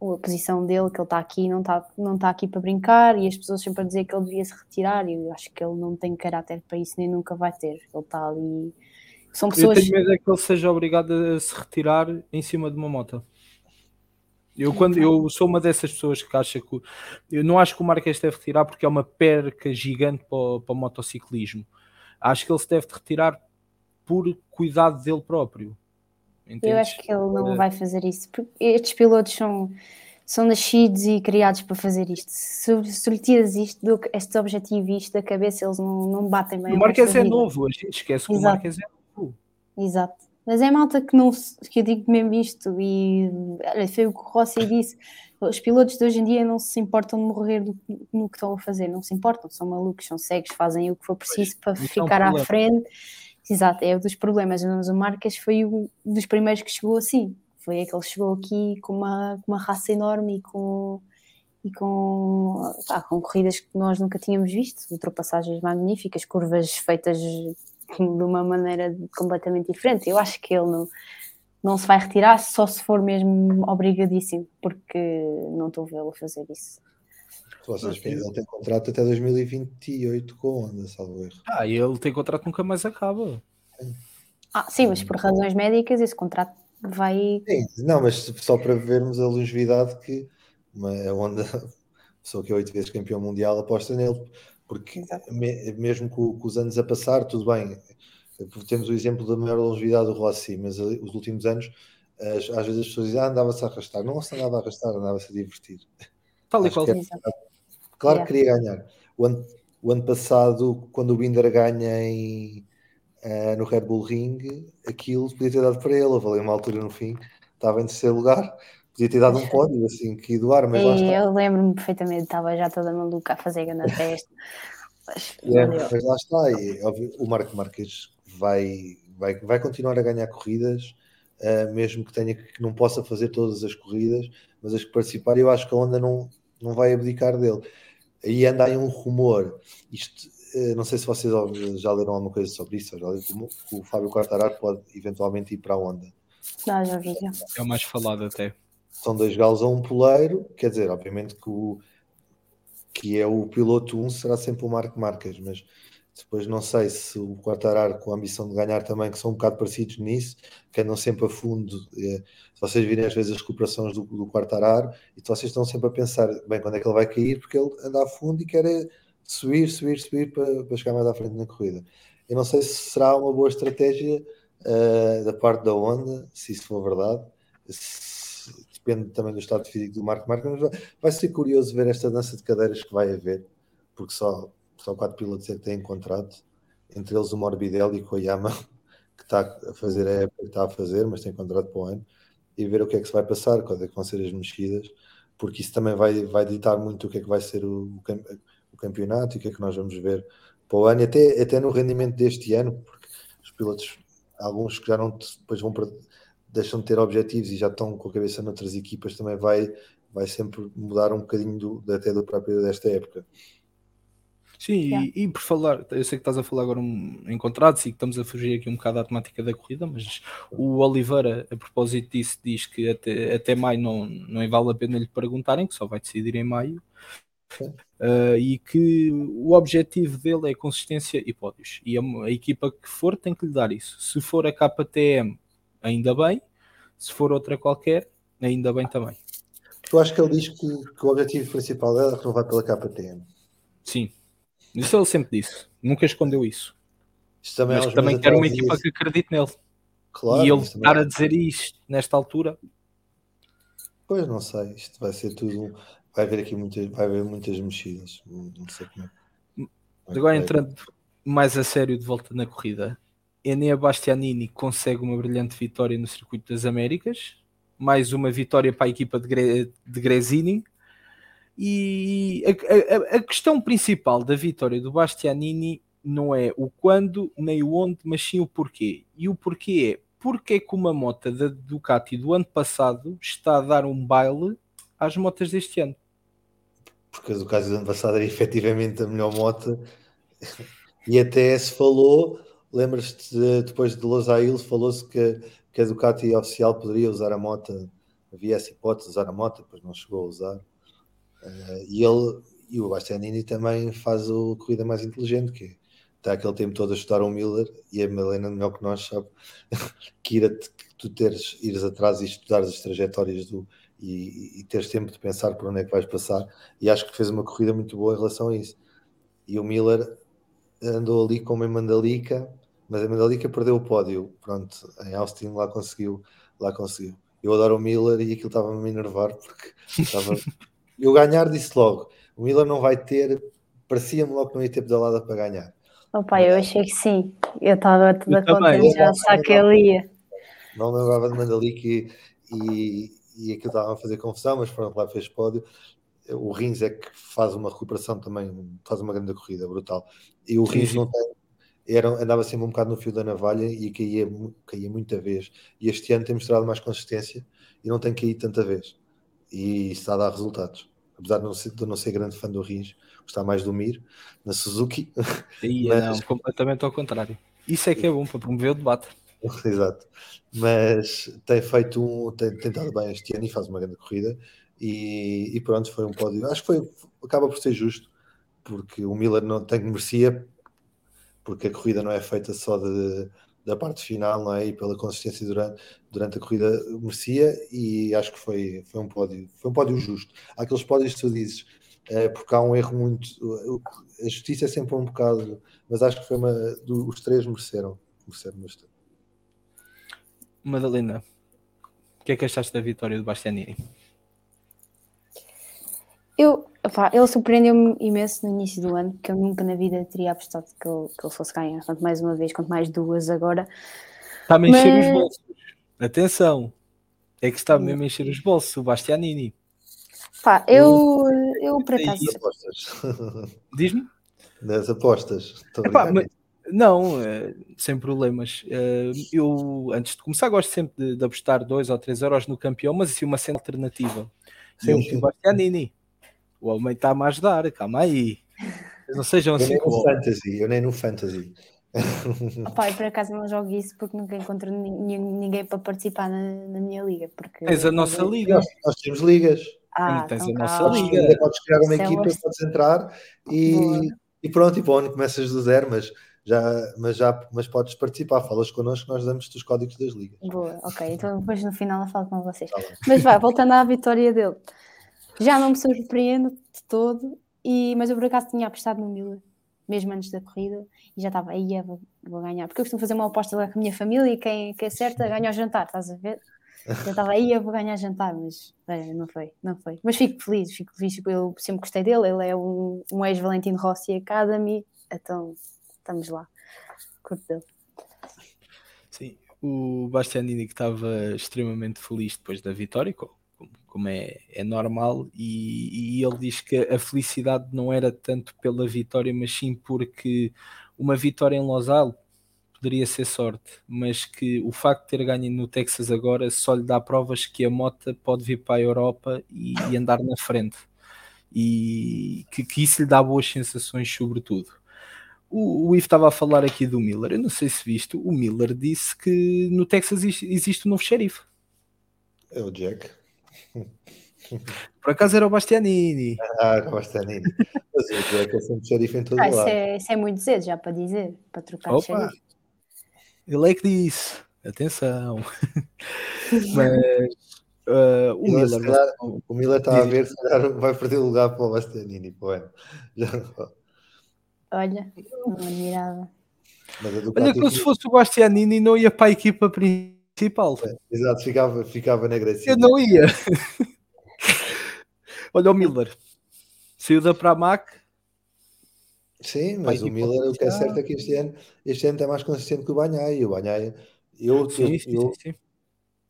a posição dele, que ele está aqui, não está não tá aqui para brincar. E as pessoas sempre a dizer que ele devia se retirar. E eu acho que ele não tem caráter para isso, nem nunca vai ter. Ele está ali. São Eu pessoas. tenho medo é que ele seja obrigado a se retirar em cima de uma moto. Eu, quando, eu sou uma dessas pessoas que acha que. Eu não acho que o Marques deve retirar porque é uma perca gigante para o, para o motociclismo. Acho que ele se deve retirar por cuidado dele próprio. Eu Entendes? acho que ele não É. vai fazer isso. Estes pilotos são, são nascidos e criados para fazer isto. Se, se lhe tiras isto, do- este objetivo isto da cabeça, eles não, não batem bem. O Marques é vida. novo, a gente esquece que o. Marques é novo. Exato. Mas é malta que não que eu digo mesmo isto e olha, foi o que o Rossi disse. Os pilotos de hoje em dia não se importam de morrer do- no que estão a fazer, não se importam, são malucos, são cegos, fazem o que for preciso para isso é um ficar à frente. Exato, é um dos problemas. Mas o Marques foi um dos primeiros que chegou assim. Foi aquele que chegou aqui com uma, com uma raça enorme e com, e com, pá, com corridas que nós nunca tínhamos visto, ultrapassagens magníficas, curvas feitas de uma maneira completamente diferente. Eu acho que ele não, não se vai retirar só se for mesmo obrigadíssimo, porque não estou a vê-lo fazer isso. Vocês verem, ele tem contrato até 2028 com a Honda, salvo erro. Ah, e ele tem contrato nunca mais acaba. Ah, sim, mas por razões médicas esse contrato vai. Sim, não, mas só para vermos a longevidade que uma, a Honda, pessoa que é oito vezes campeão mundial, aposta nele, porque me- mesmo com, com os anos a passar, tudo bem. Temos o exemplo da maior longevidade do Rossi, mas ali, os últimos anos, as- às vezes as pessoas dizem, ah, andava-se a arrastar. Não se andava a arrastar, andava-se a divertir. Tal e qual. é-. Claro Yeah. que queria ganhar. O ano, o ano passado, quando o Binder ganha em, eh, no Red Bull Ring, aquilo podia ter dado para ele. Houve ali uma altura no fim, estava em terceiro lugar, podia ter dado um pódio assim que doar, mas lá E está. eu lembro-me perfeitamente, estava já toda maluca a fazer grande testa. Mas, valeu. mas lá está. E, óbvio, o Marco Marques vai, vai, vai continuar a ganhar corridas, eh, mesmo que tenha que não possa fazer todas as corridas, mas as que participar, eu acho que a Honda não, não vai abdicar dele. Aí anda aí um rumor, isto, eh, não sei se vocês já leram alguma coisa sobre isso, ou já leram, que o Fábio Quartararo pode eventualmente ir para a Honda. Não, já vi. já. É o mais falado até. São dois galos a um poleiro, quer dizer, obviamente que o que é o piloto 1 será sempre o Marco Marques, mas depois não sei se o Quartararo com a ambição de ganhar também, que são um bocado parecidos nisso, que andam sempre a fundo. eh, Se vocês virem às vezes as recuperações do, do Quartararo, e vocês estão sempre a pensar, bem, quando é que ele vai cair, porque ele anda a fundo e quer é subir, subir, subir para, para chegar mais à frente na corrida. Eu não sei se será uma boa estratégia eh, da parte da Honda, se isso for verdade. Se- depende também do estado físico do Marco Marques, mas vai, vai ser curioso ver esta dança de cadeiras que vai haver, porque só, só quatro pilotos é que têm contrato, entre eles o Morbidelli com a Yama, que está a fazer a época que está a fazer, mas tem contrato para o ano, e ver o que é que se vai passar, quando é que vão ser as mexidas, porque isso também vai, vai ditar muito o que é que vai ser o, o cam- o campeonato e o que é que nós vamos ver para o ano, e até, até no rendimento deste ano, porque os pilotos, alguns que já não depois vão para, deixam de ter objetivos e já estão com a cabeça noutras equipas, também vai, vai sempre mudar um bocadinho do, até do próprio desta época. Sim, Yeah. e, e por falar, eu sei que estás a falar agora um, em contratos e que estamos a fugir aqui um bocado da temática da corrida, mas o Oliveira, a propósito disso, diz que até, até maio não, não vale a pena lhe perguntarem, que só vai decidir em maio. Uh, e que o objetivo dele é consistência e pódios. E a, a equipa que for tem que lhe dar isso. Se for a KTM, ainda bem, se for outra qualquer, ainda bem também. Eu acho que ele diz que, que o objetivo principal dela é renovar pela KTM. Sim, isso ele sempre disse, nunca escondeu isso. Isto também, mas também meses quer uma equipa que acredite nele. Claro, e ele estar a dizer isto nesta altura, Pois não sei, isto vai ser tudo. Vai haver aqui muitas, vai haver muitas mexidas. Não sei como é. Agora entrando mais a sério de volta na corrida, Enea Bastianini consegue uma brilhante vitória no Circuito das Américas, mais uma vitória para a equipa de, Gre de Gresini. E a, a, a, questão principal da vitória do Bastianini não é o quando nem o onde, mas sim o porquê. E o porquê é porque é que uma moto da Ducati do ano passado está a dar um baile às motas deste ano? Porque a Ducati do ano passado era efetivamente a melhor moto e até se falou, lembras-te de, depois de Los Ailes, falou-se que, que a Ducati oficial poderia usar a moto, havia essa hipótese de usar a moto, depois não chegou a usar. Uh, e ele e o Bastianini também faz a corrida mais inteligente, que é está aquele tempo todo a estudar o Miller e a Melena, melhor que nós, sabe que, ir a, que tu teres, ires atrás e estudar as trajetórias do, e, e, teres tempo de pensar por onde é que vais passar. E acho que fez uma corrida muito boa em relação a isso. E o Miller andou ali com uma Mandalica, mas a Mandalica perdeu o pódio. Pronto, em Austin lá conseguiu, lá conseguiu. Eu adoro o Miller e aquilo estava-me a me enervar porque estava. Eu ganhar disse logo: o Miller não vai ter, parecia-me logo que não ia ter pedalada para ganhar. Opa, eu achei que sim. Eu estava toda contente já só que ele ia. Não lembrava de Mandalic e, e, e aquilo estava a fazer confusão, mas pronto, lá fez pódio. O Rins é que faz uma recuperação também, faz uma grande corrida, brutal. E o Rins não tem, era, andava sempre um bocado no fio da navalha e caía, caía muita vez. E este ano tem mostrado mais consistência e não tem caído tanta vez. E está a dar resultados. Apesar de não ser, de não ser grande fã do Rins, gostar mais do Mir na Suzuki. E, mas... Não, completamente ao contrário. Isso é que é bom para promover o debate. Exato. Mas tem feito um, tem tentado bem este ano e faz uma grande corrida. E, e, pronto, foi um pódio. Acho que foi, acaba por ser justo, porque o Miller não tem que merecia, porque a corrida não é feita só de, da parte final, não é? E pela consistência durante, durante a corrida merecia, e acho que foi, foi um pódio, foi um pódio justo. Há aqueles pódios que tu dizes, é, porque há um erro muito. A justiça é sempre um bocado, mas acho que foi uma. Os três mereceram, mereceram bastante. Madalena, o que é que achaste da vitória do Bastianini? Eu, opá, ele surpreendeu-me imenso no início do ano, porque eu nunca na vida teria apostado que ele, que ele fosse ganhar, quanto mais uma vez, quanto mais duas agora. Está a encher Mas... os bolsos. Atenção, é que está mesmo a encher os bolsos, o Bastianini. Pá, eu, eu por acaso. Diz-me? Das apostas. Epá, mas, não, é, sem problemas. É, eu, antes de começar, gosto sempre de, de apostar 2 ou 3 euros no campeão, mas assim, uma cena alternativa. Sim, eu Bastianini. O homem está-me a ajudar, calma aí. Não sejam assim como. Fantasy, eu nem no Fantasy. Opa, por acaso não jogo isso porque nunca encontro ninguém para participar na, na minha liga. Porque Tens a nossa liga. Nós, nós temos ligas. Ah, tens então a nossa liga. Podes criar uma é equipa, podes entrar e, e pronto, e bom, começas do zero, mas já, mas já mas podes participar, falas connosco, nós damos-te os códigos das ligas. Boa, ok, então depois no final eu falo com vocês. Tá mas vai, voltando à vitória dele, já não me surpreendo de todo, e, mas eu por acaso tinha apostado no Miller, mesmo antes da corrida, e já estava, aí vou, vou ganhar, porque eu costumo fazer uma aposta lá com a minha família e quem, quem acerta ganha o jantar, estás a ver? Eu estava aí, eu vou ganhar jantar, mas não foi, não foi. Mas fico feliz, fico feliz, tipo, eu sempre gostei dele, ele é um, um ex-Valentino Rossi Academy, então estamos lá, curto dele. Sim, o Bastianini que estava extremamente feliz depois da vitória, como, é, é normal, e, e ele diz que a felicidade não era tanto pela vitória, mas sim porque uma vitória em Lausanne poderia ser sorte, mas que o facto de ter ganho no Texas agora só lhe dá provas que a moto pode vir para a Europa e, e andar na frente. E que, que, isso lhe dá boas sensações, sobretudo. O, o Ivo estava a falar aqui do Miller. Eu não sei se visto, o Miller disse que no Texas existe um novo xerife. É o Jack. Por acaso era o Bastianini. Ah, era o Bastianini. Mas Jack é sempre xerife em todo ah, lado. Isso é, isso é muito cedo já para dizer, para trocar Opa, de xerife. Ele é que disse. Atenção. Mas uh, o, Miller, calhar, o Miller está a ver se vai perder o lugar para o Bastianini. Bueno. Olha, não admirava. Olha que se fosse o Bastianini não ia para a equipa principal. É, exato, ficava, ficava na Grécia. Eu não ia. Olha o Miller, saiu da Pramac. Sim, mas Vai, o Miller, o que é certo é que este ano, este ano está mais consistente que o Banhai. O Banhai, eu, sim, sim, eu, sim,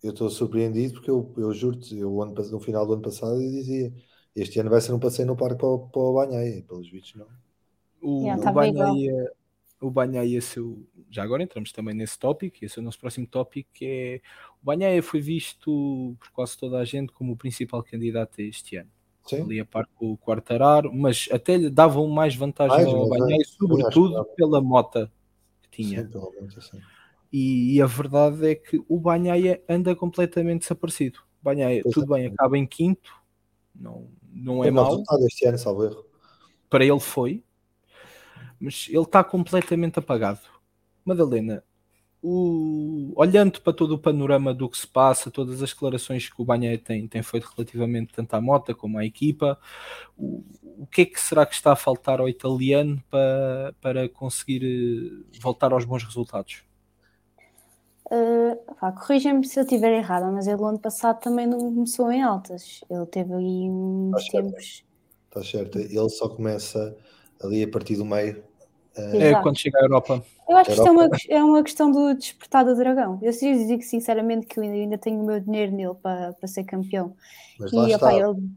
eu estou surpreendido porque eu, eu juro-te, eu no final do ano passado eu dizia este ano vai ser um passeio no parque para, para o Banhai, pelos vídeos não. O, yeah, tá o Banhai, o Banhai ia ser o, já agora entramos também nesse tópico, esse é o nosso próximo tópico, que é o Banhaia foi visto por quase toda a gente como o principal candidato este ano. Sim. Ali a par com o Quartararo, mas até lhe davam mais vantagem mais, ao Banhaia, sobretudo pela mota que tinha. Sim, e, e, a verdade é que o Banhaia anda completamente desaparecido. Banhaia, pois tudo é. bem, acaba em quinto, não, não é mau. Este ano, salvo erro. Para ele foi, mas ele está completamente apagado. Madalena, o, olhando para todo o panorama do que se passa, todas as declarações que o Banha tem, tem feito relativamente tanto à Mota como à equipa, o, o que é que será que está a faltar ao italiano para, para conseguir eh, voltar aos bons resultados? Uh, Corrija-me se eu estiver errada, mas ele ano passado também não começou em altas. Ele teve aí uns Está tempos. Está certo, ele só começa ali a partir do meio é quando chega à Europa. Eu acho que isto é uma, é uma questão do despertar do dragão. Eu digo sinceramente que eu ainda tenho o meu dinheiro nele para, para ser campeão. Mas e opa, ele,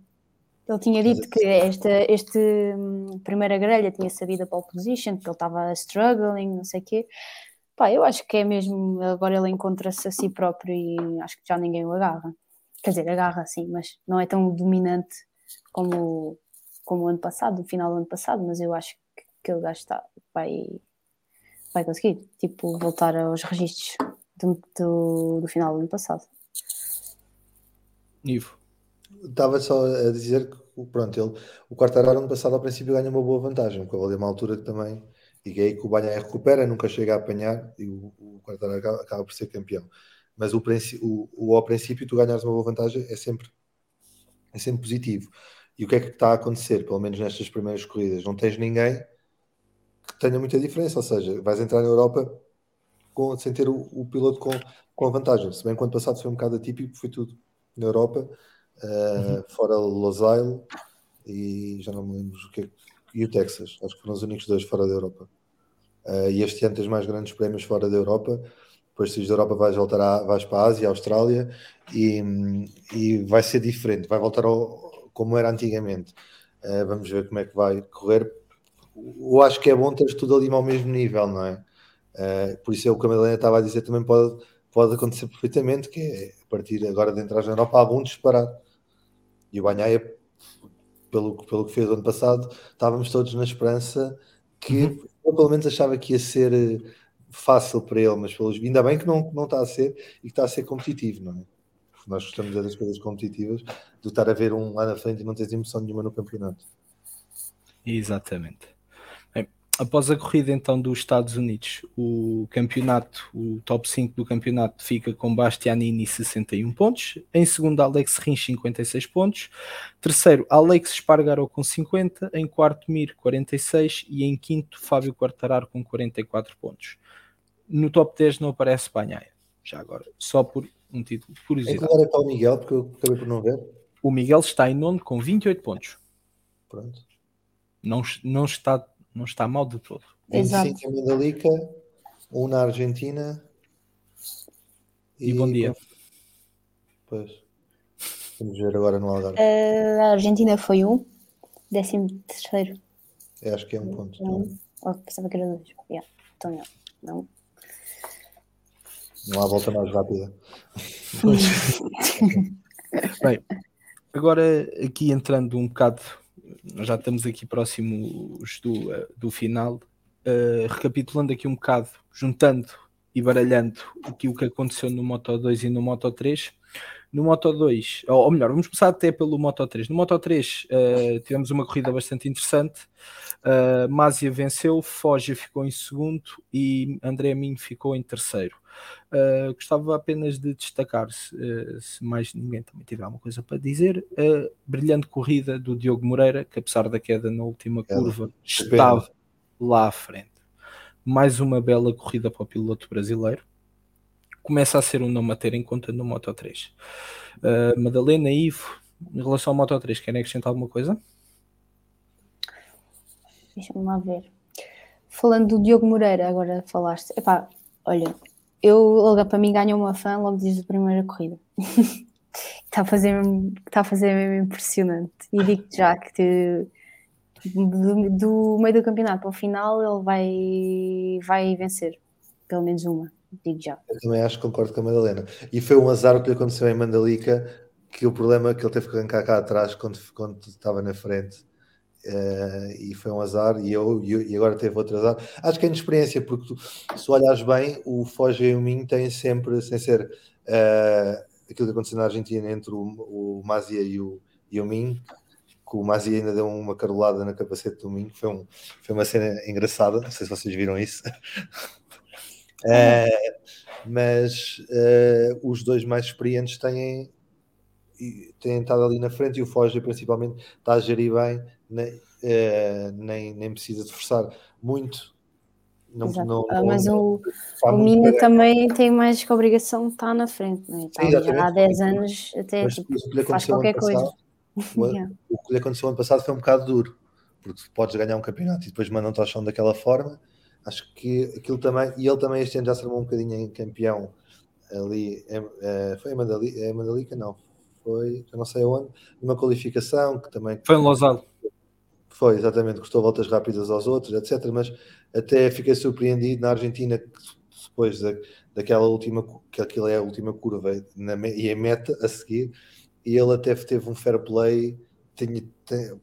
ele tinha dito que esta este, hum, primeira grelha tinha sabido a pole position, que ele estava struggling, não sei o quê. Pá, eu acho que é mesmo. Agora ele encontra-se a si próprio e acho que já ninguém o agarra. Quer dizer, agarra sim, mas não é tão dominante como, como o ano passado, no final do ano passado, mas eu acho que aquele gajo está, vai, vai conseguir, tipo, voltar aos registros do, do, do final do ano passado. Ivo. Estava só a dizer que pronto, ele, o Quartararo ano passado ao princípio ganha uma boa vantagem, porque ali uma altura que também e que é aí que o Banha recupera, nunca chega a apanhar e o, o Quartararo acaba, acaba, por ser campeão. Mas o, o, o, ao princípio tu ganhas uma boa vantagem é sempre, é sempre positivo. E o que é que está a acontecer, pelo menos nestas primeiras corridas? Não tens ninguém que tenha muita diferença, ou seja, vais entrar na Europa com, sem ter o, o, piloto com, com a vantagem. Se bem que o ano passado foi um bocado atípico, foi tudo na Europa, uh, uhum. fora Losail e já não me lembro o que é, e o Texas, acho que foram os únicos dois fora da Europa. Uh, e este ano tens mais grandes prémios fora da Europa. Depois, se da Europa, vais voltar a, vais para a Ásia, Austrália e, e vai ser diferente, vai voltar ao, como era antigamente. Uh, vamos ver como é que vai correr eu acho que é bom ter tudo ali ao mesmo nível, não é? Uh, por isso é o que a Madalena estava a dizer, também pode, pode acontecer perfeitamente, que é a partir agora de entrar na Europa há bom disparado. E o Banhaia, pelo, pelo que fez ano passado, estávamos todos na esperança que uhum. eu pelo menos achava que ia ser eh, fácil para ele, mas pelos, ainda bem que não, não está a ser e que está a ser competitivo, não é? Nós gostamos das coisas competitivas, do estar a ver um lá na frente e não tens emoção nenhuma no campeonato. Exatamente após a corrida então dos Estados Unidos, o campeonato, o top 5 do campeonato fica com Bastianini 61 pontos, em segundo Alex Rins 56 pontos, terceiro Alex Espargaro com 50, em quarto Mir 46 e em quinto Fábio Quartararo com 44 pontos. No top 10 não aparece Banhaia, já agora, só por um título de curiosidade. Agora está o Miguel, porque eu acabei por não ver. O Miguel está em nono com 28 pontos. Pronto. Não, não está não está mal de todo. 25 em Mandalica, um na Argentina. E, e bom dia. Pois. Vamos ver agora no Algarve. Uh, a Argentina foi um, décimo terceiro. Eu acho que é um ponto. Não. Oh, pensava que era dois. Yeah. Então não. não. Não há volta mais rápida. Bem, agora aqui entrando um bocado nós já estamos aqui próximos do, eh, do final. Uh, recapitulando aqui um bocado, juntando e baralhando o que, o que aconteceu no Moto 2 e no Moto 3. No Moto 2, ou, ou melhor, vamos começar até pelo Moto 3. No Moto 3 uh, eh, tivemos uma corrida bastante interessante. Uh, Mazia venceu, Foggia ficou em segundo e André Minho ficou em terceiro. Uh, gostava apenas de destacar, se, uh, se, mais ninguém também tiver alguma coisa para dizer, a brilhante corrida do Diogo Moreira, que apesar da queda na última curva, estava lá à frente. Mais uma bela corrida para o piloto brasileiro. Começa a ser um nome a ter em conta no Moto 3. Uh, Madalena Ivo, Em relação ao Moto 3, querem acrescentar alguma coisa? Deixa-me lá ver. Falando do Diogo Moreira, agora falaste. Epá, olha, eu, logo para mim ganhou uma fã logo desde a primeira corrida. está a fazer está a fazer mesmo impressionante. E digo já que do, do, meio do campeonato para o final ele vai, vai vencer, pelo menos uma, digo já. Eu também acho que concordo com a Madalena. E foi um azar o que lhe aconteceu em Mandalica, que o problema é que ele teve que arrancar cá atrás quando, quando estava na frente. Uh, e foi um azar, e eu, e agora teve outro azar. Acho que é inexperiência, porque tu, se olhares bem, o Foge e o Minho têm sempre, sem ser uh, aquilo que aconteceu na Argentina entre o, o e o, e o Minho, que o Mazia ainda deu uma carolada na capacete do Minho, foi, um, foi uma cena engraçada, não sei se vocês viram isso. uh, mas os dois mais experientes têm, têm estado ali na frente e o Foge principalmente está a gerir bem nem, é, nem, nem precisa de forçar muito. Não, não, ah, mas não, o, o Mina também tem mais que a obrigação de estar na frente, né? Sim, já há 10 anos até tipo, faz qualquer coisa. o, yeah. o que lhe aconteceu ano passado foi um bocado duro, porque podes ganhar um campeonato e depois mandam-te ao chão daquela forma. Acho que aquilo também, e ele também este ano já se armou um bocadinho em campeão ali, é, é, foi em Mandalica, é Mandalica, não, foi, eu não sei onde, numa qualificação que também. Foi em Lousado. Foi, exatamente, custou voltas rápidas aos outros, etc. Mas até fiquei surpreendido na Argentina, depois da, daquela última, que aquilo é a última curva na, e é meta a seguir, e ele até teve um fair play,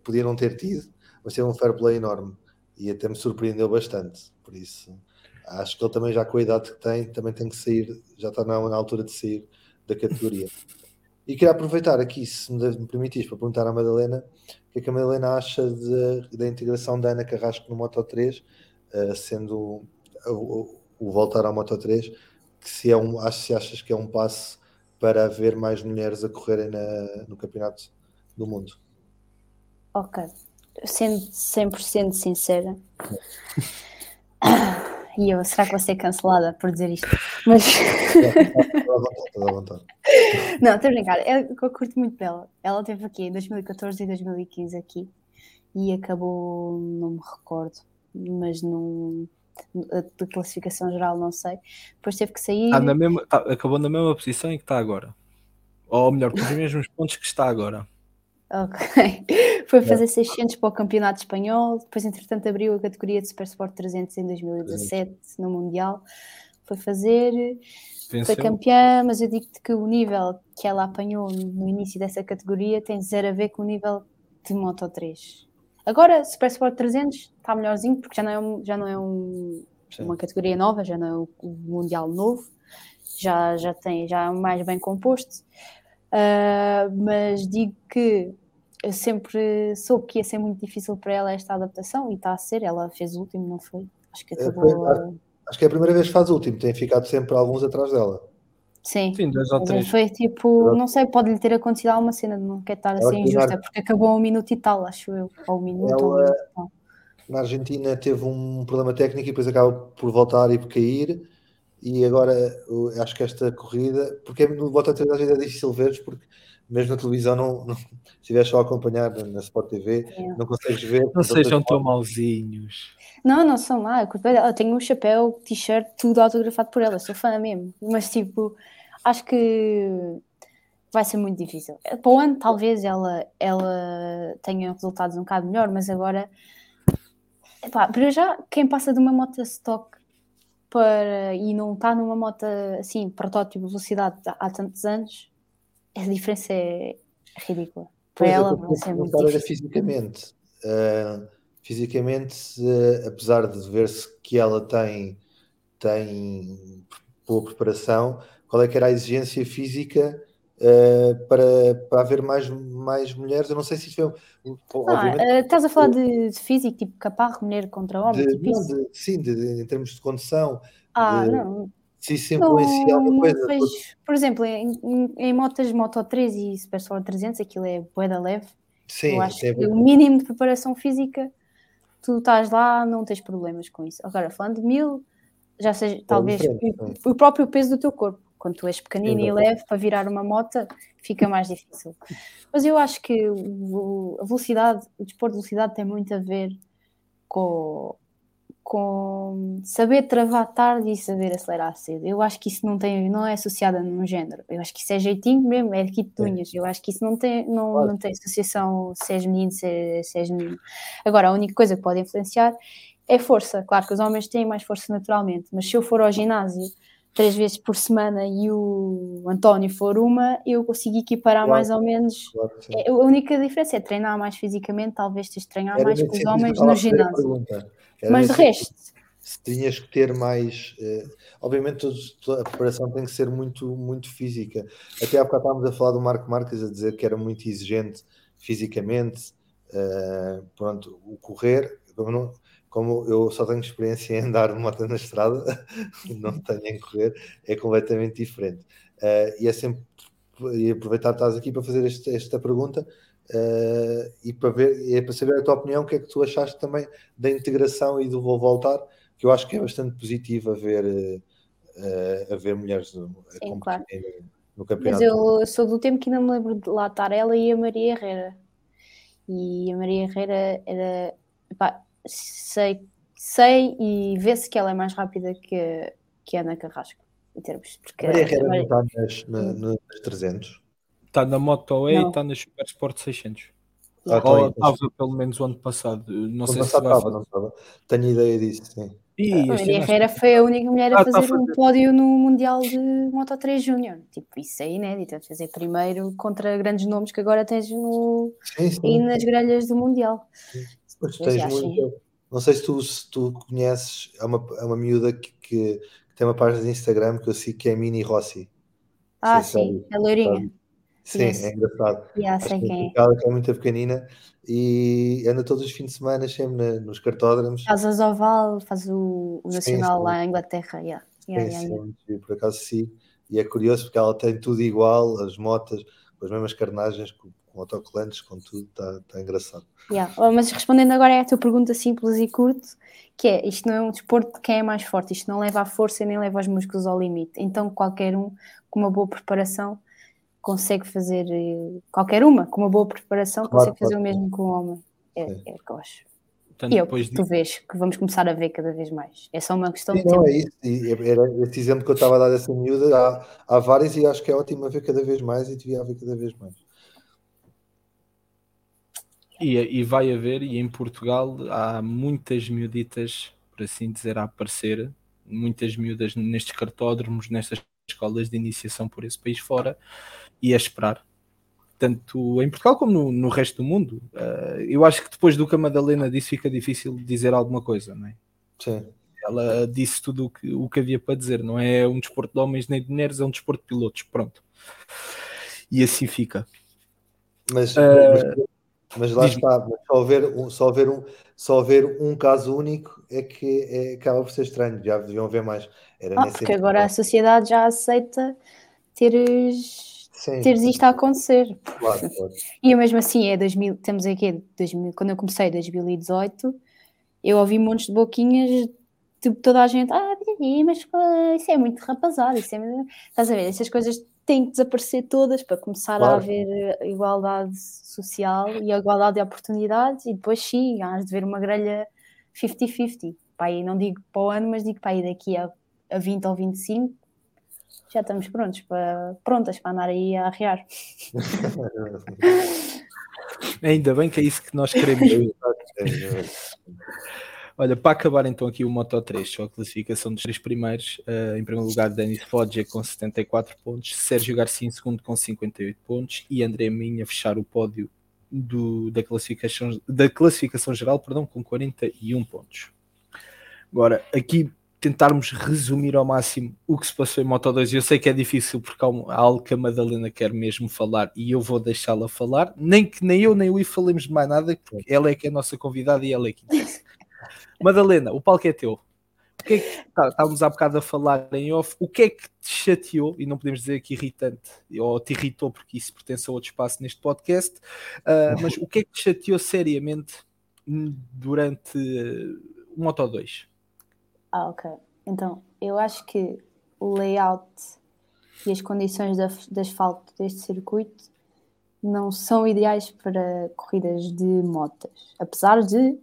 podia não ter tido, mas teve um fair play enorme e até me surpreendeu bastante. Por isso, acho que ele também, já com a idade que tem, também tem que sair, já está na, na altura de sair da categoria. E queria aproveitar aqui, se me permitires, para perguntar à Madalena o que é que a Madalena acha de, da integração da Ana Carrasco no Moto 3, uh, eh, sendo o, o, voltar ao Moto 3, que se, é um, se achas que é um passo para haver mais mulheres a correrem na, no Campeonato do Mundo. Ok, sendo 100% sincera. E eu, será que vou ser cancelada por dizer isto? Mas. Não, estou a brincar. Eu, eu curto muito dela. Ela teve aqui em 2014 e 2015 aqui e acabou, não me recordo, mas não. De classificação geral, não sei. Depois teve que sair. Ah, na mesma, tá, acabou na mesma posição em que está agora. Ou melhor, com os mesmos pontos que está agora. Ok. Foi fazer 600 para o Campeonato Espanhol, depois, entretanto, abriu a categoria de Super Sport 300 em 2017 no Mundial. Foi fazer, Venceu. foi campeã, mas eu digo-te que o nível que ela apanhou no início dessa categoria tem zero a ver com o nível de Moto 3. Agora, Super Sport 300 está melhorzinho, porque já não é, um, já não é um, uma categoria nova, já não é o, o Mundial novo, já, já tem já é mais bem composto. Uh, mas digo que eu sempre soube que ia ser muito difícil para ela esta adaptação e está a ser. Ela fez o último, não foi? Acho que é, acabou. É, acho que é a primeira vez que faz o último, tem ficado sempre alguns atrás dela. Sim, Sim dois ou três. foi tipo, não sei, pode-lhe ter acontecido alguma cena, não quer estar assim injusta, é porque acabou um minuto e tal, acho eu, ou um minuto ela, ou um minuto. Na Argentina teve um problema técnico e depois acaba por voltar e por cair e agora acho que esta corrida, porque no Bota às vezes é difícil ver porque mesmo na televisão não, não se estiver só a acompanhar na Sport TV, é. não consegues ver. Não sejam tão mauzinhos. Não, não são má. Eu tenho um chapéu, t-shirt, tudo autografado por ela, sou fã mesmo. Mas tipo, acho que vai ser muito difícil. Para o ano, talvez ela, ela tenha resultados um bocado melhor, mas agora, epá, para já, quem passa de uma moto stock para, e não está numa moto assim, protótipo velocidade há tantos anos, a diferença é ridícula. Para pois ela vai ser muito difícil. fisicamente. Uh, fisicamente, uh, apesar de ver-se que ela tem, tem boa preparação, qual é que era a exigência física uh, para, para haver mais, mais mulheres? Eu não sei se isso é. Ah, estás a falar de, de, físico, tipo caparro, mulher contra homem? De, tipo não, de, sim, de, em termos de condição. Ah, não. Se isso influencia alguma coisa. Por exemplo, em, em, motas Moto 3 e Super Sport 300, aquilo é boeda leve. Sim, eu acho que o mínimo de preparação física, tu estás lá, não tens problemas com isso. Agora, falando de mil, já seja, é talvez o, o, próprio peso do teu corpo Quando tu és pequenino e leve para virar uma moto, fica mais difícil. Mas eu acho que o, a velocidade, o desporto de velocidade tem muito a ver com, com saber travar tarde e saber acelerar cedo. Eu acho que isso não tem, não é associado a nenhum género. Eu acho que isso é jeitinho mesmo, é de tunhas. Eu acho que isso não tem, não, claro. não tem associação se és menino, se, se és menino. Agora, a única coisa que pode influenciar é força. Claro que os homens têm mais força naturalmente, mas se eu for ao ginásio três vezes por semana e o António for uma, eu consigo equiparar claro, mais ou menos. Claro é, a única diferença é treinar mais fisicamente, talvez treinar Era mais com os homens no ginásio. Mas de resto. Se tinhas que ter mais. Eh, obviamente, a preparação tem que ser muito, muito física. Até há bocado estávamos a falar do Marco Marques a dizer que era muito exigente fisicamente. Eh, pronto, o correr. Não, como eu só tenho experiência em andar de moto na estrada, não tenho em correr, é completamente diferente. Uh, e é sempre e aproveitar que estás aqui para fazer este, esta pergunta uh, e para ver é para saber a tua opinião, o que é que tu achaste também da integração e do vou voltar, que eu acho que é bastante positivo a ver, uh, a ver mulheres no, Sim, claro. no campeonato. Mas eu sou do tempo que ainda me lembro de lá estar ela e a Maria Herrera. E a Maria Herrera era. Sei, sei e vê-se que ela é mais rápida que, que a Ana Carrasco. Em termos, porque Maria Herrera não está nas, na, nas 300? Está na Moto E e está na Super Sport 600. Ah, Ou estava pelo menos o ano passado. Não sei se estava, não estava. Tenho ideia disso, sim. E a Maria Herrera foi a única mulher a ah, fazer um pódio no Mundial de Moto 3 Júnior. Tipo, isso é inédito. Fazer primeiro contra grandes nomes que agora tens no... sim, sim. e nas grelhas do Mundial. Sim. Tens muito. Não sei se tu, se tu conheces, é uma, é uma miúda que, que, tem uma página de Instagram que eu sigo que é Mini Rossi. Ah, sim, é loirinha. Sim, é engraçado. Yeah, sei quem é. que é muito pequenina e anda todos os fins de semana sempre na, nos cartódromos. Faz as oval, faz o, o nacional sim, lá em Inglaterra. Yeah. Yeah, sim, yeah, sim, por acaso sim. E é curioso porque ela tem tudo igual, as motas, as mesmas carnagens, com, com autocolantes, com tudo, está tá engraçado. Yeah. Oh, mas respondendo agora à tua pergunta simples e curto, que é, isto não é um desporto de quem é mais forte, isto não leva à força nem leva os músculos ao limite. Então qualquer um com uma boa preparação consegue fazer, eh, qualquer uma com uma boa preparação claro, consegue fazer o mesmo com o homem. É, é o que eu acho. Portanto, e eu, tu de... vês que vamos começar a ver cada vez mais. É só uma questão Sim, de não, tempo. É isso. E era esse exemplo que eu estava a dar dessa miúda. Há, há várias e acho que é ótimo a ver cada vez mais e devia haver cada vez mais. E, e vai haver, e em Portugal há muitas miuditas, por assim dizer, a aparecer, muitas miúdas nestes cartódromos, nestas escolas de iniciação por esse país fora, e a esperar tanto em Portugal como no, no resto do mundo. Uh, eu acho que depois do que a Madalena disse, fica difícil dizer alguma coisa, não é? Sim. Ela disse tudo o que, o que havia para dizer, não é um desporto de homens nem de mulheres, é um desporto de pilotos, pronto. E assim fica. Mas, uh, mas, mas lá está, só haver, um, só, haver um, só haver um caso único é que é, acaba por ser estranho, já deviam ver mais. Era ah, porque agora a sociedade já aceita teres Sim. teres isto a acontecer. Claro, claro. E mesmo assim, é 2000, temos aqui, 2000, quando eu comecei, 2018, eu ouvi montes de boquinhas, tipo, toda a gente, ah, mas isso é muito rapazado, isso é muito... Estás a ver, essas coisas têm que desaparecer todas para começar claro. a haver igualdade social e a igualdade de oportunidades, e depois sim, há de ver uma grelha 50-50. Pai, não digo para o ano, mas digo para aí daqui a, a 20 ou 25, já estamos prontos para, prontas para andar aí a arrear. Ainda bem que é isso que nós queremos. Olha, para acabar então aqui o Moto 3, só a classificação dos três primeiros. Uh, em primeiro lugar, Denis Foggia com 74 pontos, Sérgio Garcia em segundo com 58 pontos e André Minha fechar o pódio do, da, classificação, da classificação geral perdão, com 41 pontos. Agora, aqui tentarmos resumir ao máximo o que se passou em Moto 2. Eu sei que é difícil porque há algo que a Madalena quer mesmo falar e eu vou deixá-la falar. Nem que nem eu nem o I falemos de mais nada, porque ela é que é a nossa convidada e ela é que interessa. Madalena, o palco é teu. O que é que, tá, estávamos há bocado a falar em off. O que é que te chateou, e não podemos dizer que irritante, ou te irritou, porque isso pertence a outro espaço neste podcast, uh, mas o que é que te chateou seriamente durante o Moto 2? Ah, ok. Então, eu acho que o layout e as condições de, de asfalto deste circuito não são ideais para corridas de motas. Apesar de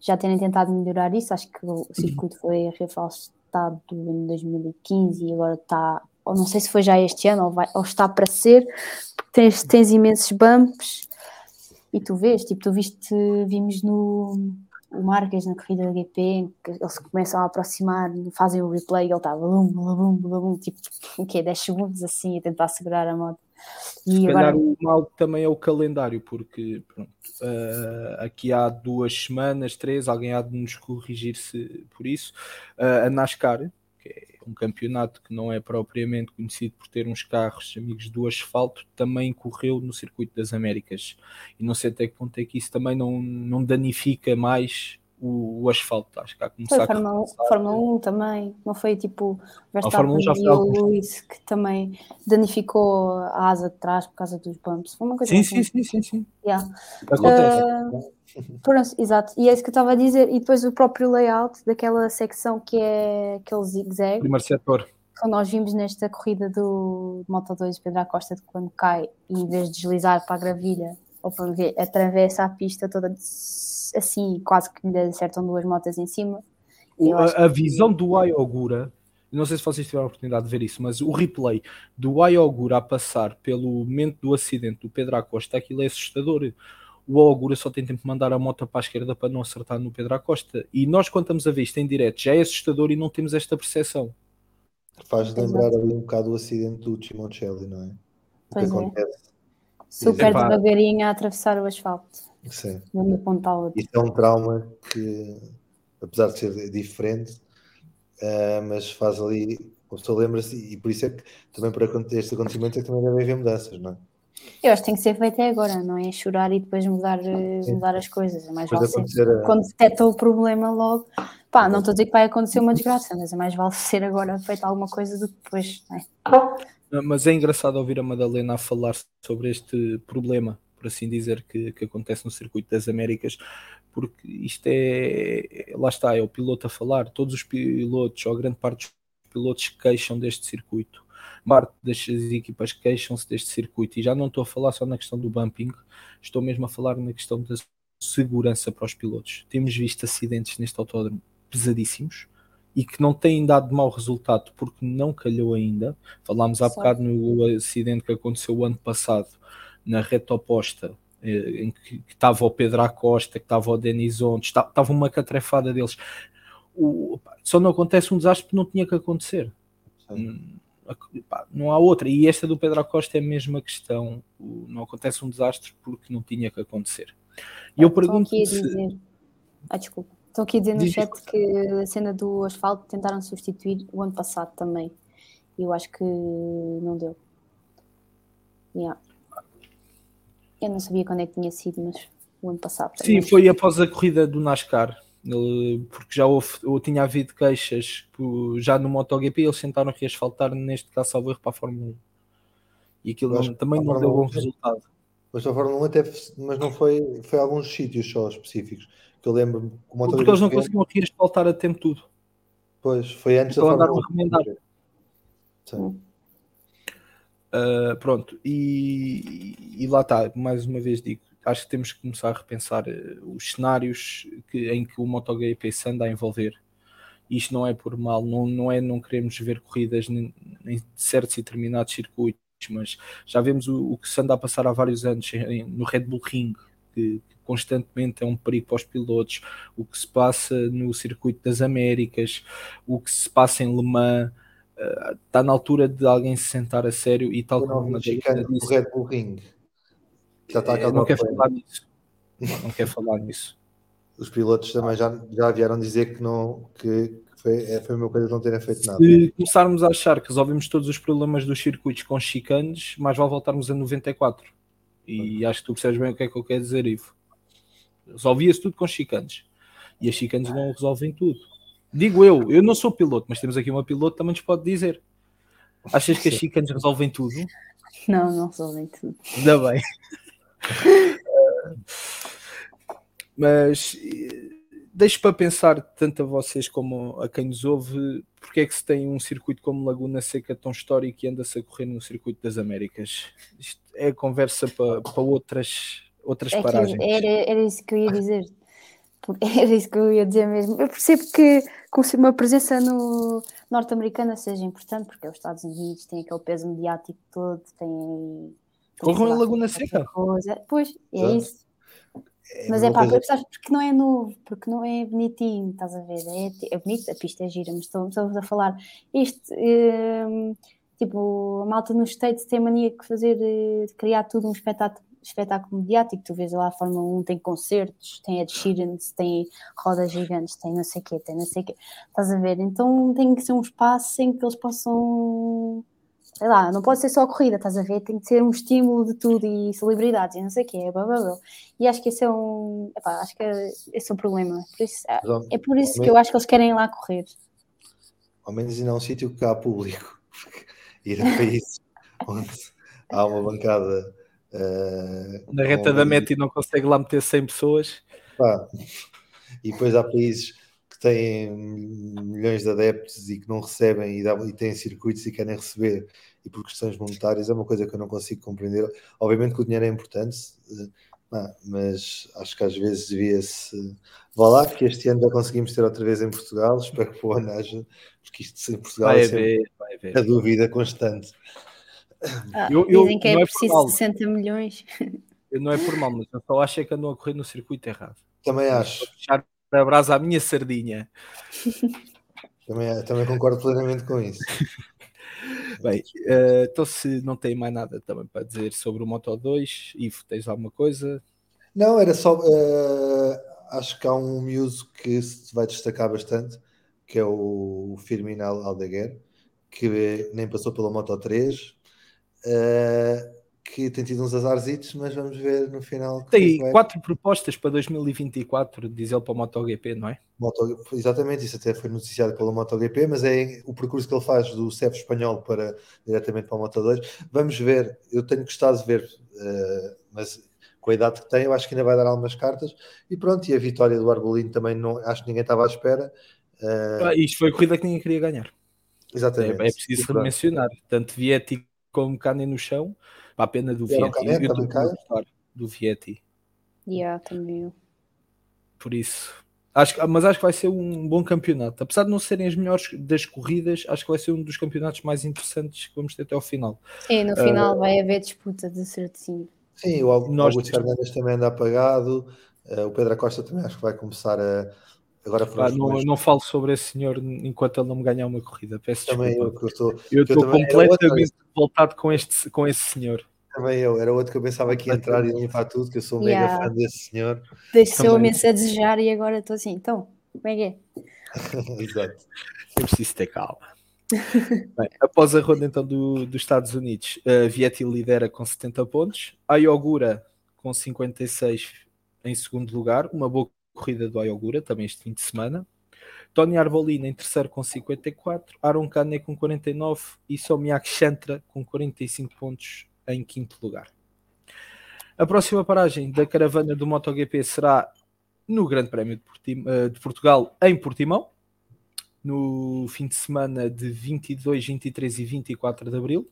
já terem tentado melhorar isso, acho que o circuito foi reforçado em 2015 e agora está, ou não sei se foi já este ano ou, vai, ou está para ser, porque tens, tens imensos bumps. E tu vês, tipo, tu viste, vimos no o Marques na corrida da GP, em que eles começam a aproximar, fazem o replay, ele está blum, blum, blum, tipo, o quê, 10 segundos assim, a tentar segurar a moto. E Se agora... calhar o mal também é o calendário, porque pronto, uh, aqui há duas semanas, três, alguém há de nos corrigir-se por isso. Uh, a NASCAR, que é um campeonato que não é propriamente conhecido por ter uns carros amigos do asfalto, também correu no Circuito das Américas. E não sei até que ponto é que isso também não, não danifica mais o, o asfalto. Acho que há começar foi a Fórmula, a Fórmula 1 também, não foi tipo Verstappen e o Luís que também danificou a asa de trás por causa dos bumps. Foi uma coisa sim, assim. sim, sim, sim, sim. Yeah. Acontece. Uh, exato, e é isso que eu estava a dizer. E depois o próprio layout daquela secção que é aquele zigue-zague. Primeiro setor. Que nós vimos nesta corrida do Moto 2 Pedro Acosta, de quando cai e em vez de deslizar para a gravilha ou para ver, atravessa a pista toda assim, quase que lhe acertam duas motas em cima. A, a, visão do Ayogura, não sei se vocês tiveram a oportunidade de ver isso, mas o replay do Ayogura a passar pelo momento do acidente do Pedro Acosta, aquilo é assustador. O Ayogura só tem tempo de mandar a moto para a esquerda para não acertar no Pedro Acosta. E nós, quando estamos a ver isto em direto, já é assustador e não temos esta percepção. Faz lembrar ali um bocado o acidente do Chimoncelli, não é? O pois que é. Super devagarinho a atravessar o asfalto. Sim. De uma ponta à outra. Isto é um trauma que, apesar de ser diferente, uh, mas faz ali, a pessoa lembra-se, e por isso é que também para este acontecimento é que também devem haver mudanças, não é? Eu acho que tem que ser feito até agora, não é chorar e depois mudar, eh, mudar as coisas. É mais vale ser, a... quando detecta o problema logo. Pá, não estou a dizer que vai acontecer uma desgraça, mas é mais vale ser agora feito alguma coisa do que depois. É? Mas é engraçado ouvir a Madalena a falar sobre este problema, por assim dizer, que, que acontece no circuito das Américas, porque isto é, lá está, é o piloto a falar, todos os pilotos, ou grande parte dos pilotos queixam deste circuito. Parte das equipas queixam-se deste circuito e já não estou a falar só na questão do bumping, estou mesmo a falar na questão da segurança para os pilotos. Temos visto acidentes neste autódromo pesadíssimos e que não têm dado mau resultado porque não calhou ainda. Falámos há bocado no acidente que aconteceu o ano passado na reta oposta, eh, em que estava o Pedro Acosta, que estava o Denizonte, estava uma catrefada deles. O, só não acontece um desastre porque não tinha que acontecer. Hum, não há outra. E esta do Pedro Acosta é a mesma questão. Não acontece um desastre porque não tinha que acontecer. E eu pergunto. Aqui a dizer... se... Ah, desculpa. Estão aqui a dizer no Diz chat que a cena do asfalto tentaram substituir o ano passado também. E eu acho que não deu. Yeah. Eu não sabia quando é que tinha sido, mas o ano passado. Sim, foi após a corrida do NASCAR. Porque já houve, ou tinha havido queixas já no MotoGP, eles tentaram reasfaltar neste caso salvo erro para a Fórmula 1 e aquilo não, também não deu bom resultado. Mas a Fórmula 1 até, mas não foi, foi alguns sítios só específicos. Que eu lembro porque eles não conseguiam reasfaltar a tempo tudo. Pois, foi antes então da Fórmula 1. Sim. Uh, pronto, e, e, lá está, mais uma vez digo, acho que temos que começar a repensar uh, os cenários que, em que o MotoGP se anda a envolver. Isto não é por mal, não, não é não queremos ver corridas em certos e determinados circuitos, mas já vemos o, o, que se anda a passar há vários anos em, no Red Bull Ring, que, que, constantemente é um perigo para os pilotos, o que se passa no circuito das Américas, o que se passa em Le Mans está na altura de alguém se sentar a sério e tal como a disse, o Red Bull Ring. Já está é, não quer falar nisso. Não, não quer falar nisso. Os pilotos também já, já vieram dizer que não que foi, é, foi uma coisa de não terem feito nada se começarmos a achar que resolvemos todos os problemas dos circuitos com chicanes mais vale voltarmos a 94 e acho que tu percebes bem o que é que eu quero dizer Ivo resolvia-se tudo com chicanes e as chicanes não resolvem tudo Digo eu, eu não sou piloto, mas temos aqui uma piloto também nos pode dizer. Achas que as chicanes resolvem tudo? Não, não resolvem tudo. Ainda bem. mas deixo para pensar, tanto a vocês como a quem nos ouve, porque é que se tem um circuito como Laguna Seca tão histórico e anda-se a correr no circuito das Américas? Isto é conversa para, para outras, outras é paragens. Era, era isso que eu ia dizer. Era isso que eu ia dizer mesmo. Eu percebo que uma presença no norte-americana seja importante, porque os Estados Unidos têm aquele peso mediático todo, têm. Corram em Laguna Seca. Coisa. Pois, é isso. É mas é pá, coisa... porque não é novo, porque não é bonitinho, estás a ver? É, é bonito, a pista é gira, mas estamos a falar isto. Um, tipo, a malta nos States tem mania de fazer, de criar tudo um espetáculo espetáculo mediático, tu vês lá a Fórmula 1 tem concertos, tem Ed Sheeran, tem rodas gigantes, tem não sei o quê, tem não sei o quê, estás a ver? Então tem que ser um espaço em que eles possam, sei lá, não pode ser só a corrida, estás a ver? Tem que ser um estímulo de tudo e celebridades e não sei o quê, blá, blá, blá. e acho que esse é um, epá, acho que esse é um problema, por isso, é, é por isso que eu acho que eles querem ir lá correr. Ao menos ainda é um sítio que há público, ir a países onde há uma bancada Uh, Na reta da meta e não consegue lá meter 100 pessoas. Pá. E depois há países têm milhões de adeptos e que não recebem e, dá, e têm circuitos e querem receber e por questões monetárias é uma coisa que eu não consigo compreender. Obviamente que o dinheiro é importante, uh, mas acho que às vezes devia-se. Vá lá, que este ano já conseguimos ter outra vez em Portugal. Espero que o ano haja, porque isto em Portugal vai é sempre ver, a dúvida constante. Ah, eu, dizem que é, é preciso 60 milhões. Eu não é por mal, mas eu só acho é que andam a correr no circuito errado. Também acho. A brasa à minha sardinha. Também, também concordo plenamente com isso. Bem, uh, então se não tem mais nada também para dizer sobre o Moto 2, Ivo, tens alguma coisa? Não, era só. Uh, acho que há um miúdo que se vai destacar bastante, que é o Firmino Aldeguer, que nem passou pela Moto 3, Uh, que tem tido uns azarzitos, mas vamos ver no final. Tem é quatro propostas para 2024, diz ele para o MotoGP, não é? Moto, exatamente, isso até foi noticiado pelo MotoGP, mas é o percurso que ele faz do CEF espanhol para diretamente para o Moto2. Vamos ver, eu tenho gostado de ver, uh, mas com a idade que tem, eu acho que ainda vai dar algumas cartas. E pronto, e a vitória do Arbolino também não, acho que ninguém estava à espera. Uh, ah, isto foi a corrida que ninguém queria ganhar. Exatamente. É, é preciso mencionar, tanto Vietti como Kane no chão, para a pena do Vietti. do, do Vietti. Yeah, também. Por isso. Acho, mas acho que vai ser um bom campeonato. Apesar de não serem as melhores das corridas, acho que vai ser um dos campeonatos mais interessantes que vamos ter até ao final. É, no final uh, vai haver disputa de certinho. Sim, o Augusto Fernandes também anda apagado. Uh, o Pedro Costa também acho que vai começar a, Agora ah, não, não falo sobre esse senhor enquanto ele não me ganhar uma corrida. Peço também desculpa. Eu, estou, eu estou completamente voltado com, este, com esse senhor. Também eu, era outro que eu pensava que ia entrar e limpar tudo, que eu sou um yeah. mega fã desse senhor. Deixou imenso a desejar e agora estou assim, então, como é que é? Exato. Eu preciso ter calma. Bem, após a ronda então do, dos Estados Unidos, uh, Vietti lidera com 70 pontos, a Iogura com 56 em segundo lugar, uma boa corrida do Ayogura, também este fim de semana. Tony Arbolino em terceiro com 54, Aaron Kane com 49 e Somiak Chantra com 45 pontos em quinto lugar. A próxima paragem da caravana do MotoGP será no Grande Prémio de, Portim eh, de Portugal em Portimão, no fim de semana de 22, 23 e 24 de Abril.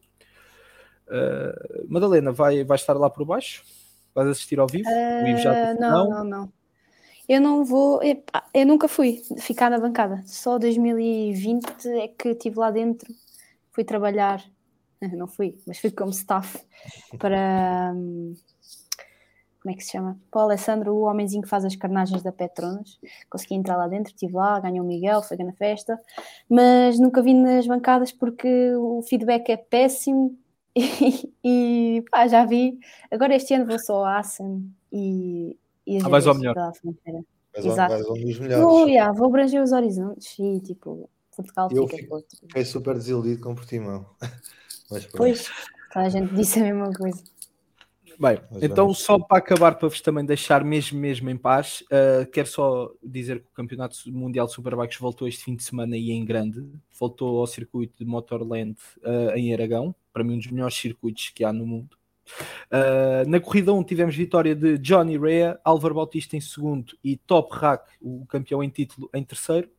Uh, Madalena, vai, vai estar lá por baixo? Vais assistir ao vivo? Uh, não, não, não. Eu não vou, eu nunca fui ficar na bancada, só 2020 é que estive lá dentro, fui trabalhar, não fui, mas fui como staff para, hum, como é que se chama? Para o Alessandro, o homenzinho que faz as carnagens da Petronas, consegui entrar lá dentro, estive lá, ganhou o Miguel, foi na festa, mas nunca vim nas bancadas porque o feedback é péssimo e, e pá, já vi, agora este ano vou só ao Assen e e ah, vais ao melhor. Exato. Vais dos melhores. Vou, yeah, vou abranger os horizontes e tipo, Portugal eu fica. Fico, fiquei super desiludido com Portimão. Mas, pois, a gente disse a mesma coisa. Bem, Mas então vamos. só para acabar, para vos também deixar mesmo, mesmo em paz, uh, quero só dizer que o Campeonato Mundial de Superbikes voltou este fim de semana e em grande, voltou ao circuito de Motorland uh, em Aragão, para mim um dos melhores circuitos que há no mundo. Uh, na corrida 1 tivemos vitória de Johnny Rea, Álvaro Bautista em segundo e Top Rack, o campeão em título, em terceiro.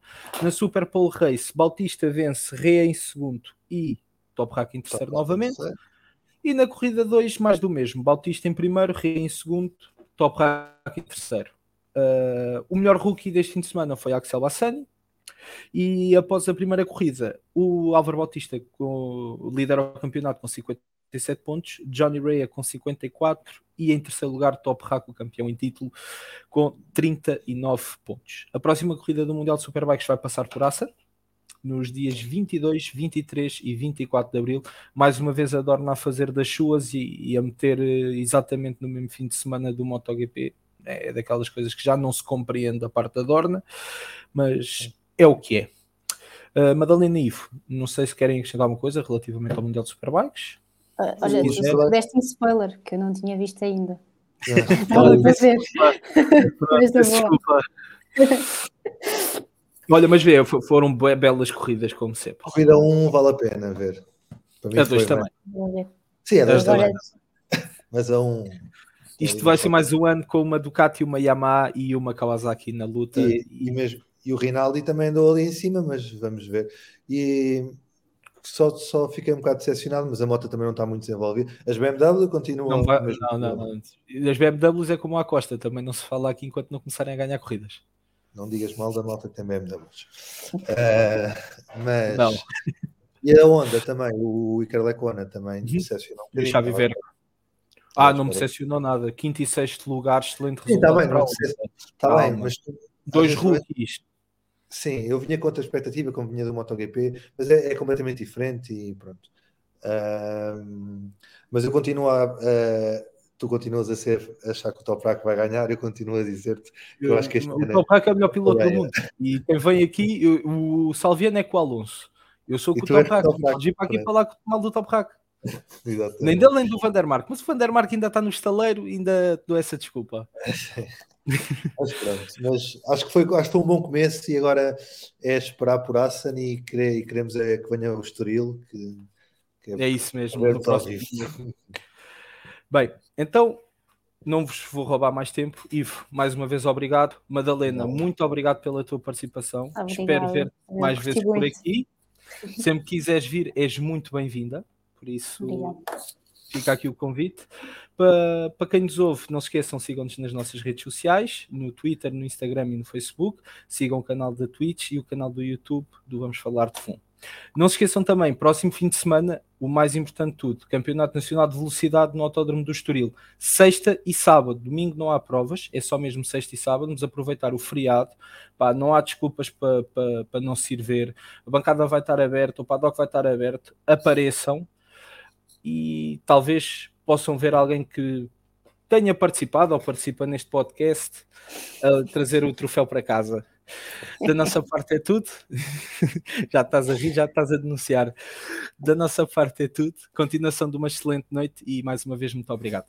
Na Super Pole Race, Bautista vence Rea em segundo e Top Rack em terceiro novamente. E na corrida 2, mais do mesmo, Bautista em primeiro, Rea em segundo, Top Rack em terceiro. Uh, o melhor rookie deste fim de semana foi Axel Bassani. E após a primeira corrida, o Álvaro Bautista com, lidera o campeonato com 50 57 pontos, Johnny Rea com 54 e em terceiro lugar Top Rack, o campeão em título, com 39 pontos. A próxima corrida do Mundial de Superbikes vai passar por Acer nos dias 22, 23 e 24 de Abril. Mais uma vez a Dorna a fazer das suas e, e a meter eh, exatamente no mesmo fim de semana do MotoGP. É daquelas coisas que já não se compreende da parte da Dorna, mas é o que é. Uh, Madalena Ivo, não sei se querem acrescentar alguma coisa relativamente ao Mundial de Superbikes. Uh, olha, deste um spoiler que eu não tinha visto ainda. Estava a fazer. Desculpa. Olha, mas vê, foram belas corridas, como sempre. Corrida 1 um vale a pena ver. a 2 também. Sim, a 2 também. Mas a 1. Um, Isto vai ser mais um ano com uma Ducati, uma Yamaha e uma Kawasaki na luta. E, e mesmo. E o Rinaldi também andou ali em cima, mas vamos ver. E só, só fiquei um bocado decepcionado, mas a moto também não está muito desenvolvida. As BMW continuam. Não, vai, não, não, não, As BMWs é como a Costa, também não se fala aqui enquanto não começarem a ganhar corridas. Não digas mal da moto que tem BMWs. uh, mas. Não. E a Honda também, o Iker Lecona também uhum. decepcionou. Um Deixa viver. Ah, não me decepcionou nada. Quinto e sexto lugar, excelente resultado. Está bem, está bem, mas dois rookies Sim, eu vinha com outra expectativa, como vinha do MotoGP, mas é, é completamente diferente e pronto. Uh, mas eu continuo a. Uh, tu continuas a ser achar que o Toprak vai ganhar, eu continuo a dizer-te que eu, acho que este O Toprak é o melhor piloto do mundo. E quem vem aqui, eu, o Salviano é com o Alonso. Eu sou com o Toprak. Pode ir para aqui falar mal do Toprak. Nem dele nem do Vandermark. Mas o Vandermark ainda está no estaleiro, ainda dou essa desculpa. mas pronto, mas acho que, foi, acho que foi um bom começo e agora é esperar por Assan e, querer, e queremos é que venha o Estoril. Que, que é, é, isso mesmo. Bem, então não vos vou roubar mais tempo. Ivo, mais uma vez obrigado. Madalena, não. muito obrigado pela tua participação. Espero ver mais vezes por aqui. Sempre quiseres vir, és muito bem-vinda. Por isso, Obrigada. fica aqui o convite. Para, para quem nos ouve, não se esqueçam, sigam-nos nas nossas redes sociais, no Twitter, no Instagram e no Facebook. Sigam o canal da Twitch e o canal do YouTube do Vamos Falar de Fundo. Não se esqueçam também, próximo fim de semana, o mais importante de tudo, Campeonato Nacional de Velocidade no Autódromo do Estoril. Sexta e sábado, domingo não há provas, é só mesmo sexta e sábado, vamos aproveitar o feriado, Pá, não há desculpas para, para, para não se ir ver, a bancada vai estar aberta, o paddock vai estar aberto, apareçam e talvez possam ver alguém que tenha participado ou participa neste podcast a trazer o troféu para casa. Da nossa parte é tudo. já estás a rir, já estás a denunciar. Da nossa parte é tudo. Continuação de uma excelente noite e mais uma vez muito obrigado.